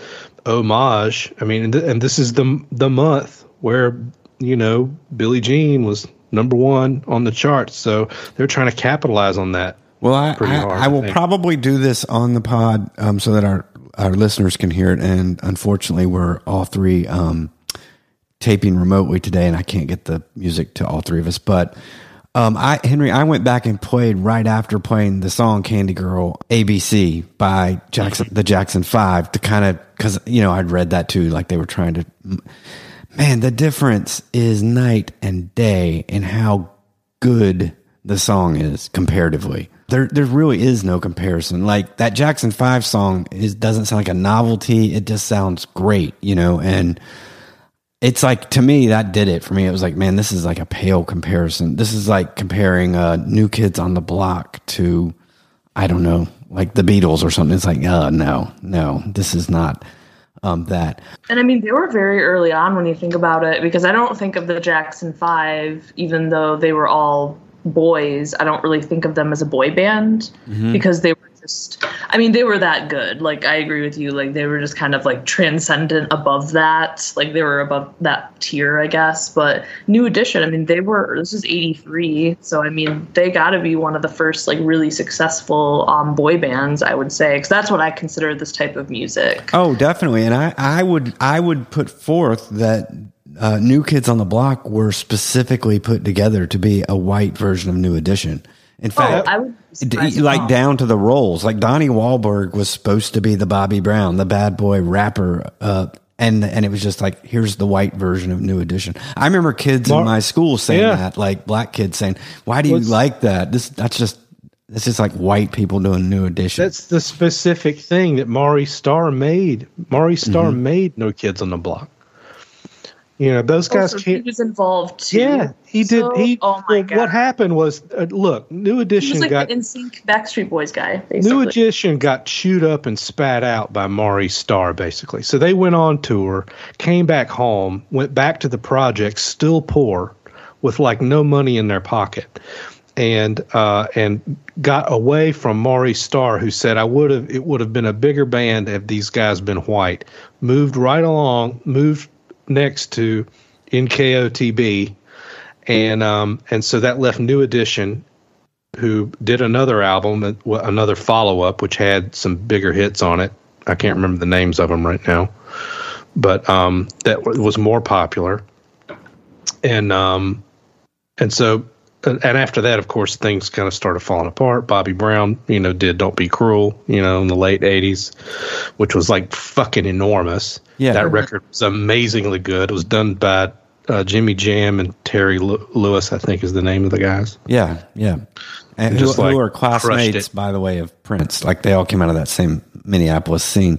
homage. I mean, and, th- and this is the the month where you know Billie Jean was number one on the charts, so they're trying to capitalize on that. Well, I, pretty I, hard, I I will think. probably do this on the pod um, so that our, our listeners can hear it. And unfortunately, we're all three um, taping remotely today, and I can't get the music to all three of us. But um, I, Henry, I went back and played right after playing the song "Candy Girl" ABC by Jackson, the Jackson Five, to kind of because you know I'd read that too, like they were trying to. Man, the difference is night and day in how good the song is comparatively. There, there really is no comparison. Like that Jackson Five song is doesn't sound like a novelty. It just sounds great, you know. And it's like to me that did it for me. It was like, man, this is like a pale comparison. This is like comparing uh, New Kids on the Block to, I don't know, like the Beatles or something. It's like, uh, no, no, this is not um, that. And I mean, they were very early on when you think about it, because I don't think of the Jackson Five, even though they were all boys. I don't really think of them as a boy band because they were just. I mean, they were that good. Like I agree with you. Like they were just kind of like transcendent above that. Like they were above that tier, I guess. But New Edition, I mean, they were. This is '83, so I mean, they got to be one of the first like really successful um, boy bands, I would say, because that's what I consider this type of music. Oh, definitely. And I, I would I would put forth that uh, New Kids on the Block were specifically put together to be a white version of New Edition. In Oh, fact, I would d- like down to the roles. Like Donnie Wahlberg was supposed to be the Bobby Brown, the bad boy rapper, uh, and and it was just like here's the white version of New Edition. I remember kids Mar- in my school saying Yeah. that, like black kids saying, "Why do you What's- like that? This that's just." It's just like white people doing New Edition. That's the specific thing that Maurice Starr made. Maurice Starr made New Kids on the Block. You know, those guys Oh, so he can't. was involved too. Yeah, he did. So- he. Oh my god. What happened was, uh, look, New He Edition was like got the sync Backstreet Boys guy. Basically. New Edition got chewed up and spat out by Maurice Starr, basically. So they went on tour, came back home, went back to the project, still poor, with like no money in their pocket. and uh, and got away from Maurice Starr, who said I would have it would have been a bigger band if these guys been white. Moved right along, moved next to NKOTB, and um, and so that left New Edition, who did another album, uh, another follow up, which had some bigger hits on it. I can't remember the names of them right now, but um, that was more popular, and um, and so and and after that, of course, things kind of started falling apart. Bobby Brown, you know, did "Don't Be Cruel," you know, in the late '80s, which was like fucking enormous. Yeah. that record was amazingly good. It was done by uh, Jimmy Jam and Terry Lew- Lewis, I think, is the name of the guys. Yeah, yeah. And who, Just, like, who are classmates, by the way, of Prince? Like they all came out of that same Minneapolis scene.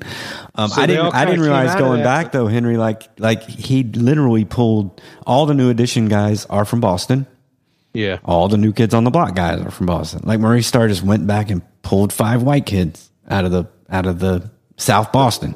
Um, So I didn't. I didn't realize going back though, Henry. Like, like he literally pulled all the new edition guys are from Boston. Yeah, All the new kids on the block guys are from Boston. Like Maurice Starr just went back and pulled five white kids out of the out of the South Boston.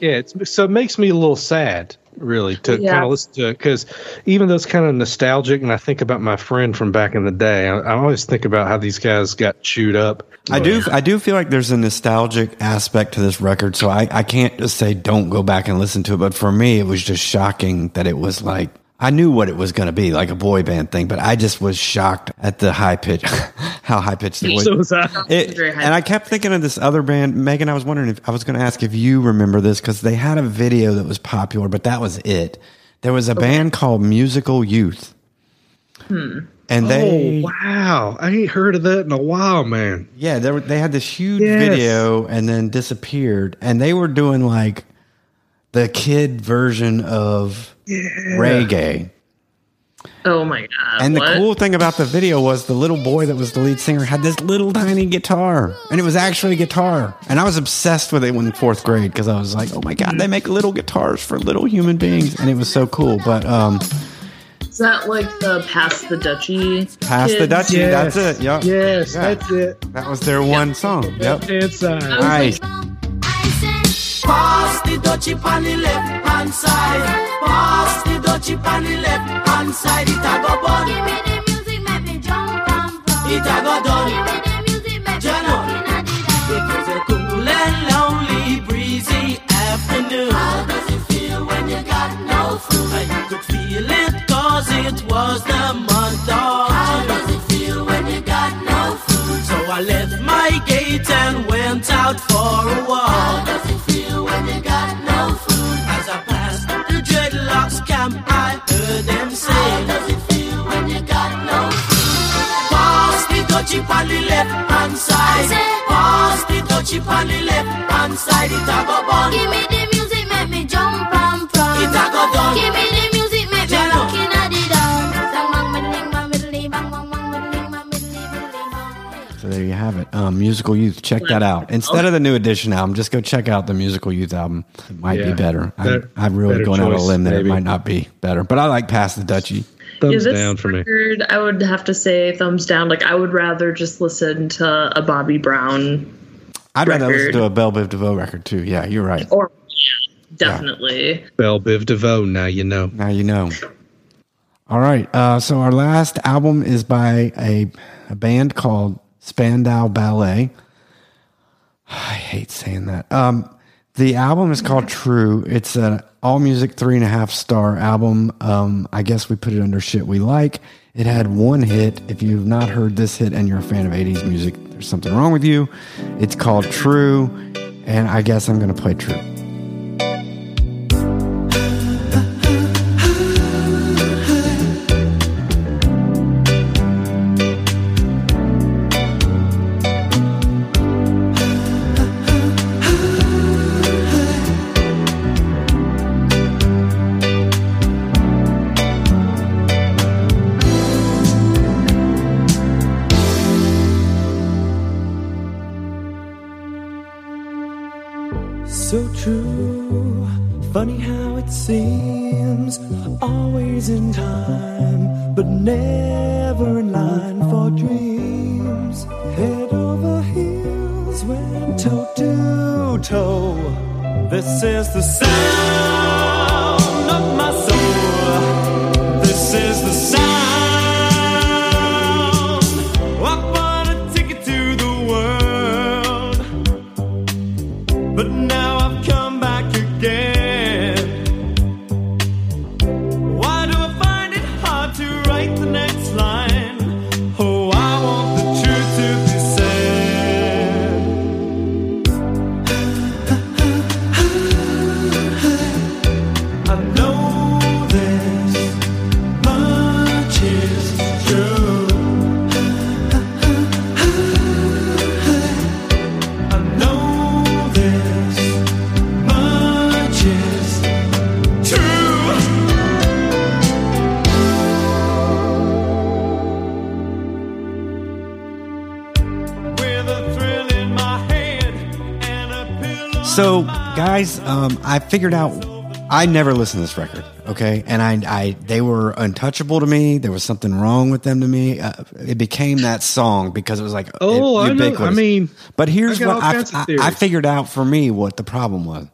yeah. It's, so it makes me a little sad, really, to Yeah. kind of listen to it because even though it's kind of nostalgic, and I think about my friend from back in the day, I, I always think about how these guys got chewed up. I do. I do feel like there's a nostalgic aspect to this record, so I, I can't just say don't go back and listen to it. But for me, it was just shocking that it was like I knew what it was going to be, like a boy band thing, but I just was shocked at the high pitch, how high pitched it was. So was I. It- and I kept thinking of this other band, Megan. I was wondering if I was going to ask if you remember this because they had a video that was popular, but that was it. There was a band called Musical Youth, and they oh wow, I ain't heard of that in a while, man. yeah, they, were, they had this huge Yes. video and then disappeared, and they were doing like the kid version of reggae. Oh my god! And the what? cool thing about the video was the little boy that was the lead singer had this little tiny guitar, and it was actually a guitar. And I was obsessed with it when fourth grade because I was like, "Oh my god, they make little guitars for little human beings," and it was so cool. But um, Is that like the past the duchy? past the kids? Dutchie, Yes. that's it. Yep. Yes, Yeah. that's it. that was their one song. Yep. Inside. Nice. Pass the dutchie on the left hand side. Pass the dutchie on the left hand side. It a go bun. Give me the music, make me jump and pump. It a go done. Give me the music, make me look inna. It was a cool and lonely, breezy afternoon. How does it feel when you got no food? I could feel it cause it was the month of How does it feel when you got no food? So I left my gate and went out for a How walk. Camp, I heard them say, How does it feel when you got no food? Pass the dutchie on the left hand side. Pass the dutchie on the left hand side. It a go bun. Give me the music, make me jump and prance. It a go done. Give me have it. Um, musical Youth. Check that out. Instead of the new edition album, just go check out the Musical Youth album. It might be Yeah. better. I, Better- I'm really better going out on a limb that maybe. it might not be better. But I like Past the Dutchie. Thumbs Yeah, this down for me. I would have to say thumbs down. Like I would rather just listen to a Bobby Brown I'd rather listen to a Belle Biv DeVoe record too. Yeah, you're right. or definitely. Belle Biv DeVoe. Now you know. Now you know. All right. Uh, so our last album is by a, a band called Spandau Ballet. I hate saying that. Um, the album is called True. It's an all music three and a half star album. Um, I guess we put it under shit we like. It had one hit. If you've not heard this hit and you're a fan of 80s music, there's something wrong with you. It's called True. And I guess I'm going to play True. So, guys, um, I figured out. I never listened to this record, okay, and I, I, they were untouchable to me. There was something wrong with them to me. Uh, it became that song because it was like Oh, I know. I mean, but here's I what I, I. I figured out for me what the problem was.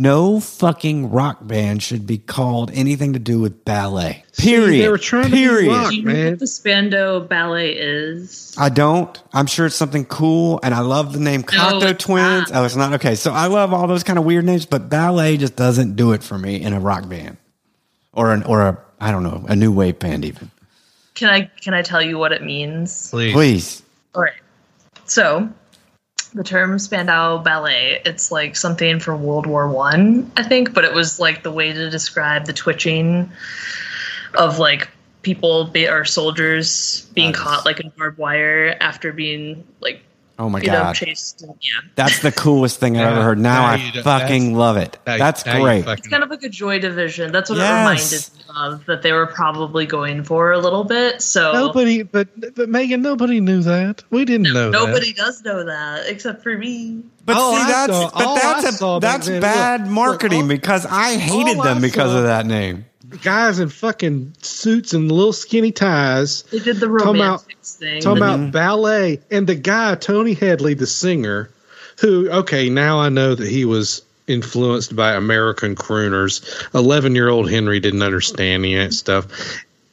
No fucking rock band should be called anything to do with ballet. See, Period. they were trying to Period. rock. Do you know man. what the Spandau Ballet is? I don't. I'm sure it's something cool, and I love the name Cocteau it's Twins. not. Oh, it's not okay. So I love all those kind of weird names, but ballet just doesn't do it for me in a rock band, or an or a I don't know a new wave band even. Can I can I tell you what it means? Please. Please, All right. So, the term Spandau Ballet, it's like something from World War One, I, think, but it was like the way to describe the twitching of like people be, or soldiers being caught like in barbed wire after being like oh my you god, chased. And, yeah, that's the coolest thing I've ever heard. Now now I fucking that's- love it. Now- That's now great. fucking- it's kind of like a Joy Division. That's what Yes. it reminded me of that they were probably going for a little bit. So Nobody, but but Megan, nobody knew that. We didn't know. nobody does know that except for me. But All see, I that's saw- but that's I a saw back that's bad look, marketing look, all- because I hated them I because saw- of that name. That. Guys in fucking suits and little skinny ties. They did the Talking about- thing. Talking Mm-hmm. about ballet and the guy Tony Hadley, the singer, who okay now I know that he was influenced by American crooners. Eleven year old Henry didn't understand any of that stuff,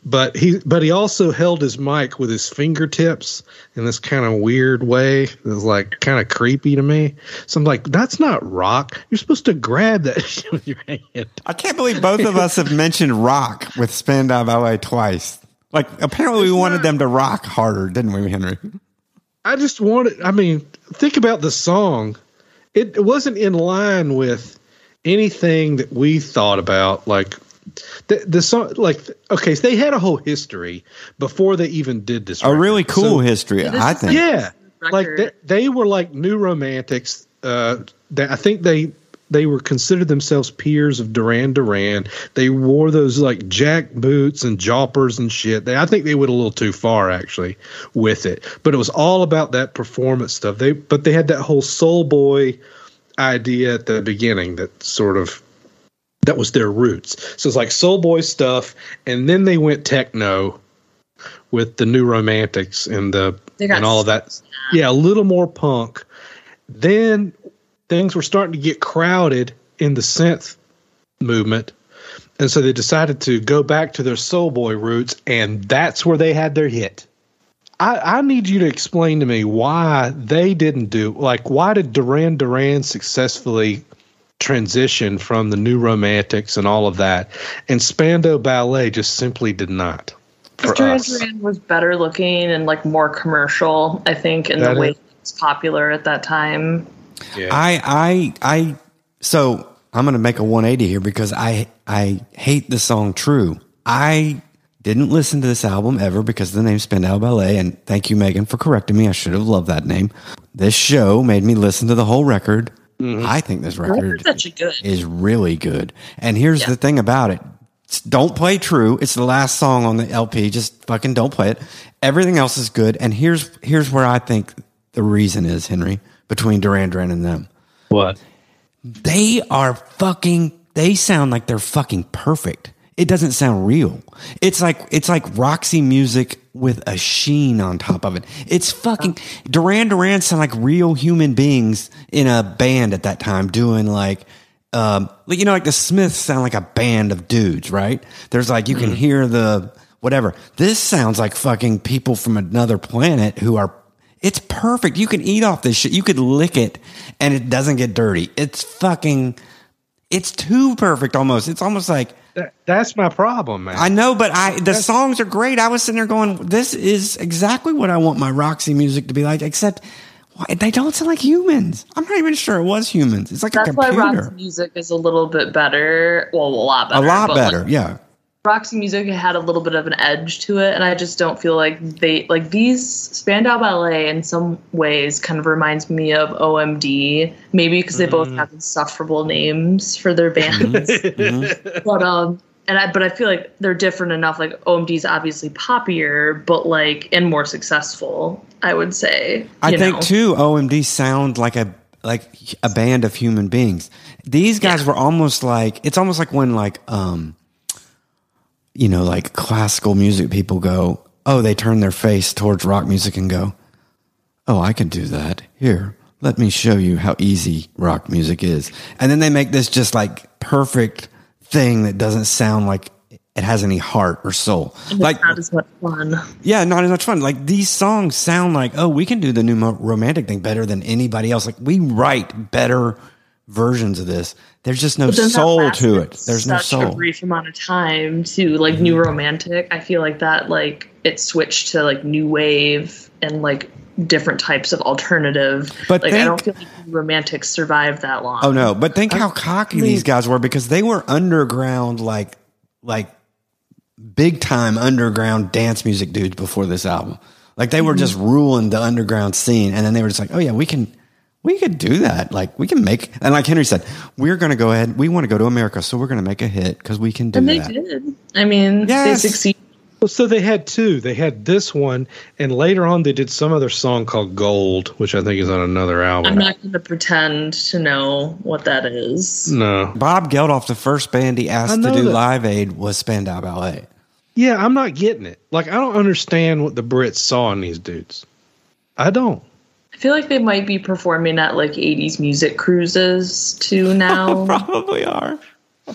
but he but he also held his mic with his fingertips in this kind of weird way. It was like kind of creepy to me. So I'm like, that's not rock. You're supposed to grab that with your hand. I can't believe both of us have mentioned rock with Spandau Ballet twice. Like apparently we wanted them to rock harder, didn't we, Henry? I just wanted. I mean, think about the song. It, it wasn't in line with anything that we thought about. Like the the song. Like okay, so they had a whole history before they even did this. A record. really cool So- history, this I think. Yeah, like they, they were like new romantics. Uh, they, I think they they were considered themselves peers of Duran Duran. They wore those like jack boots and jodhpurs and shit. They, I think they went a little too far actually with it, but it was all about that performance stuff. They but they had that whole soul boy idea at the beginning that sort of that was their roots. So it's like soul boy stuff, and then they went techno with the new romantics and the and all of that. Yeah, a little more punk. Then things were starting to get crowded in the synth movement. And so they decided to go back to their soul boy roots, and that's where they had their hit. I, I need you to explain to me why they didn't do like why did Duran Duran successfully transition from the new romantics and all of that, and Spandau Ballet just simply did not. For Duran was better looking and like more commercial, I think, in That the way is- it was popular at that time. Yeah. I I I so I'm gonna make a 180 here because I I hate the song True. I didn't listen to this album ever because of the name Spandau Ballet, and thank you, Megan, for correcting me. I should have loved that name. This show made me listen to the whole record. Mm-hmm. I think this record record's actually good. is really good. And here's Yeah. the thing about it. It's- Don't play True. It's the last song on the LP. Just fucking don't play it. Everything else is good. And here's here's where I think the reason is, Henry, between Duran Duran and them. what? They are fucking they sound like they're fucking perfect. It doesn't sound real. It's like it's like Roxy music with a sheen on top of it. It's fucking Duran Duran sound like real human beings in a band at that time doing like um like, you know like the Smiths sound like a band of dudes, right? There's like you can hear the whatever. This sounds like fucking people from another planet who are it's perfect. You can eat off this shit. You could lick it and it doesn't get dirty. It's fucking it's too perfect almost. It's almost like That, that's my problem, man. I know, but I the songs are great. I was sitting there going, "This is exactly what I want my Roxy music to be like." Except why, they don't sound like humans. I'm not even sure it was humans. It's like That's a computer. why. Roxy music is a little bit better. Well, a lot better. a lot better. Like, yeah. Roxy music had a little bit of an edge to it, and I just don't feel like they like these Spandau Ballet in some ways kind of reminds me of OMD, maybe because they both have insufferable names for their bands. But um, and I but I feel like they're different enough. Like OMD is obviously poppier, but like and more successful. I would say. I you think know? too. OMD sound like a like a band of human beings. These guys were almost like it's almost like when like um you know like classical music people go, "Oh, they turn their face towards rock music and go, "Oh, I can do that. Here, let me show you how easy rock music is." And then they make this just like perfect thing that doesn't sound like it has any heart or soul. And Like not as much fun. yeah, not as much fun. Like these songs sound like, oh, we can do the new romantic thing better than anybody else. Like we write better versions of this. There's just no But then that soul to it. There's no such soul. a brief amount of time to like new romantic. I feel like that like it switched to like new wave and like different types of alternative. But like I don't feel like new romantic survived that long. Oh no! But think how cocky these guys were because they were underground, like like big time underground dance music dudes before this album. Like they were Mm-hmm. just ruling the underground scene, and then they were just like, "Oh yeah, we can." We could do that. Like we can make, and like Henry said, we're going to go ahead. We want to go to America, so we're going to make a hit because we can do And they that. did. I mean, Yes. they succeeded. Well, so they had two. They had this one, and later on they did some other song called Gold, which I think is on another album. I'm not going to pretend to know what that is. no. Bob Geldof, the first band he asked to do that. Live Aid was Spandau Ballet. Yeah, I'm not getting it. Like, I don't understand what the Brits saw in these dudes. I don't. I feel like they might be performing at like 80s music cruises too now. Probably are.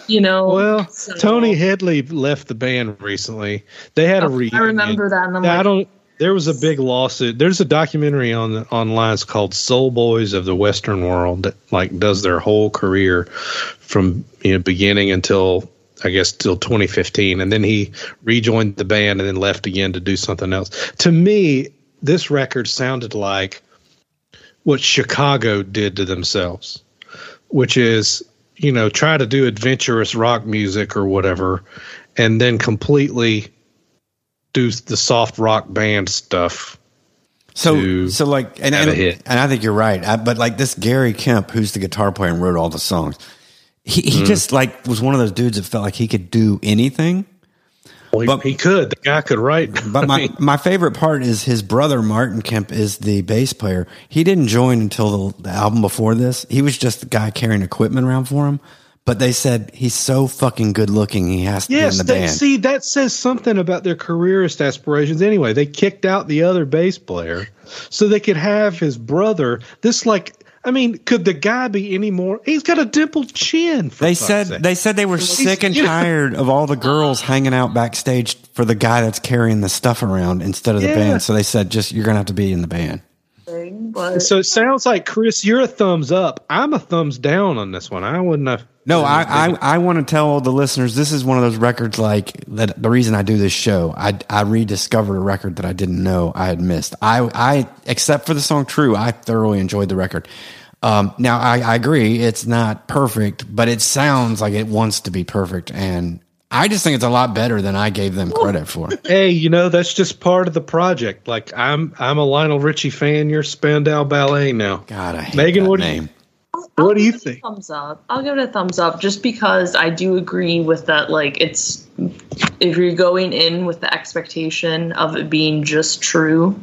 you know? Well, So- Tony Hadley left the band recently. They had a oh, reunion. I remember that, and I'm Yeah, I like- don't. There was a big lawsuit. There's a documentary on the, online. It's called "Soul Boys of the Western World" that like does their whole career from you know beginning until I guess till 2015, and then he rejoined the band and then left again to do something else. To me, this record sounded like what Chicago did to themselves, which is you know try to do adventurous rock music or whatever, and then completely do the soft rock band stuff. So, so like, and, and, and I think you're right. I, but like this Gary Kemp, who's the guitar player and wrote all the songs, he, he mm. just like was one of those dudes that felt like he could do anything. Well, But- he could. The guy could write. But my, my favorite part is his brother Martin Kemp is the bass player. He didn't join until the, the album before this. He was just the guy carrying equipment around for him. But they said he's so fucking good looking, he has to yes, be in the that, band. see, that says something about their careerist aspirations. Anyway, they kicked out the other bass player so they could have his brother. This, like, I mean, could the guy be any more? He's got a dimpled chin. For They said sake. they said they were sick and you know- tired of all the girls hanging out backstage for the guy that's carrying the stuff around instead of the band. So they said, just you're gonna have to be in the band. thing, but So it sounds like Chris, you're a thumbs up. I'm a thumbs down on this one. I wouldn't have. No, I, I, I want to tell all the listeners this is one of those records like that. The reason I do this show, I, I rediscovered a record that I didn't know I had missed. I, I, except for the song True, I thoroughly enjoyed the record. Um, now I, I agree it's not perfect, but it sounds like it wants to be perfect. And I just think it's a lot better than I gave them credit for. Hey, you know that's just part of the project. Like I'm, I'm a Lionel Richie fan. You're Spandau Ballet now. God, I hate Megan, that what do you- name. What do you give it a think? Thumbs up. I'll give it a thumbs up just because I do agree with that. Like, it's if you're going in with the expectation of it being just true,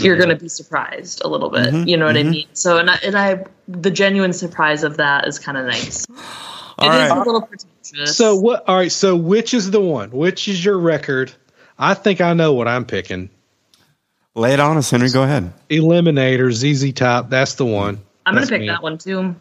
you're going to be surprised a little bit. Mm-hmm, You know what I mean? So, and I, and I, the genuine surprise of that is kind of nice. All It is right. a little pretentious. So what? All right. So which is the one? Which is your record? I think I know what I'm picking. Lay it on us, Henry. Go ahead. Eliminator, ZZ Top. That's the one. I'm going to pick me. that one too.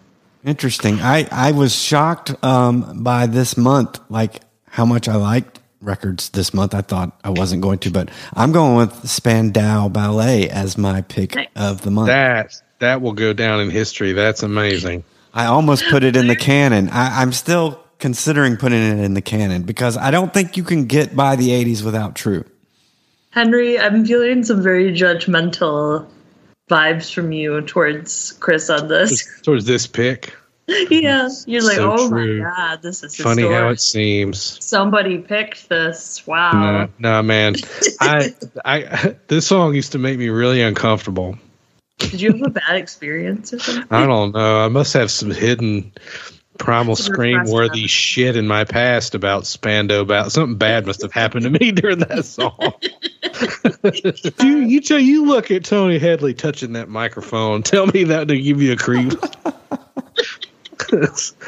Interesting. I, I was shocked um, by this month, like how much I liked records this month. I thought I wasn't going to, but I'm going with Spandau Ballet as my pick Nice. of the month. That that will go down in history. That's amazing. I almost put it in the canon. I, I'm still considering putting it in the canon because I don't think you can get by the 80s without True. Henry, I'm feeling some very judgmental vibes from you towards Chris on this. Towards this pick. yeah, you're like, So oh true. my god, this is Funny how it seems. Somebody picked this. Wow. No, no, man. I, I, this song used to make me really uncomfortable. Did you have a bad experience or something? I don't know. I must have some hidden primal scream worthy shit in my past about Spandau about something bad must have happened to me during that song. you you tell you look at Tony Hadley touching that microphone. Tell me that to give you a creep.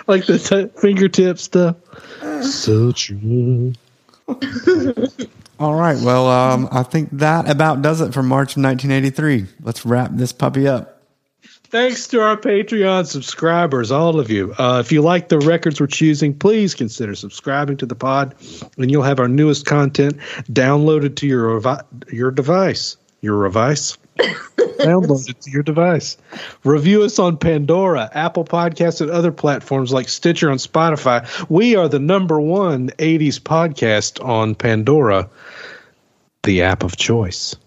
like the t- fingertip stuff. So true. All right. Well, um, I think that about does it for March of 1983. Let's wrap this puppy up. Thanks to our Patreon subscribers, all of you. Uh, if you like the records we're choosing, please consider subscribing to the pod, and you'll have our newest content downloaded to your revi- your device. Your device. downloaded to your device. Review us on Pandora, Apple Podcasts, and other platforms like Stitcher and Spotify. We are the number one 80s podcast on Pandora, the app of choice.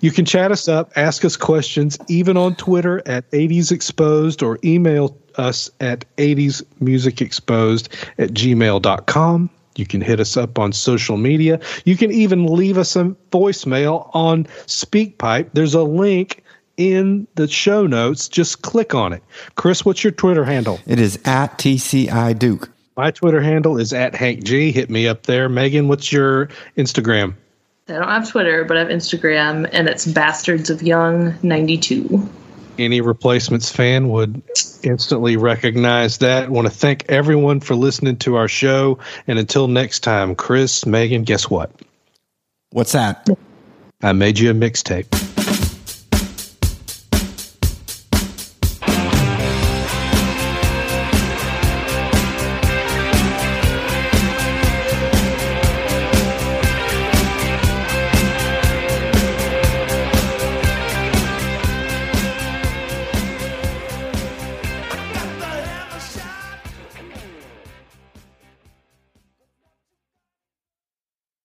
You can chat us up, ask us questions, even on Twitter at 80s Exposed or email us at 80s Music Exposed at gmail.com. You can hit us up on social media. You can even leave us a voicemail on SpeakPipe. There's a link in the show notes. Just click on it. Chris, what's your Twitter handle? It is at TCI Duke. My Twitter handle is at Hank G. Hit me up there. Megan, what's your Instagram? I don't have Twitter, but I have Instagram, and it's Bastards of Young 92. any replacements fan would instantly recognize that. want to thank everyone for listening to our show. And until next time, Chris, Megan, guess what? What's that? I made you a mixtape.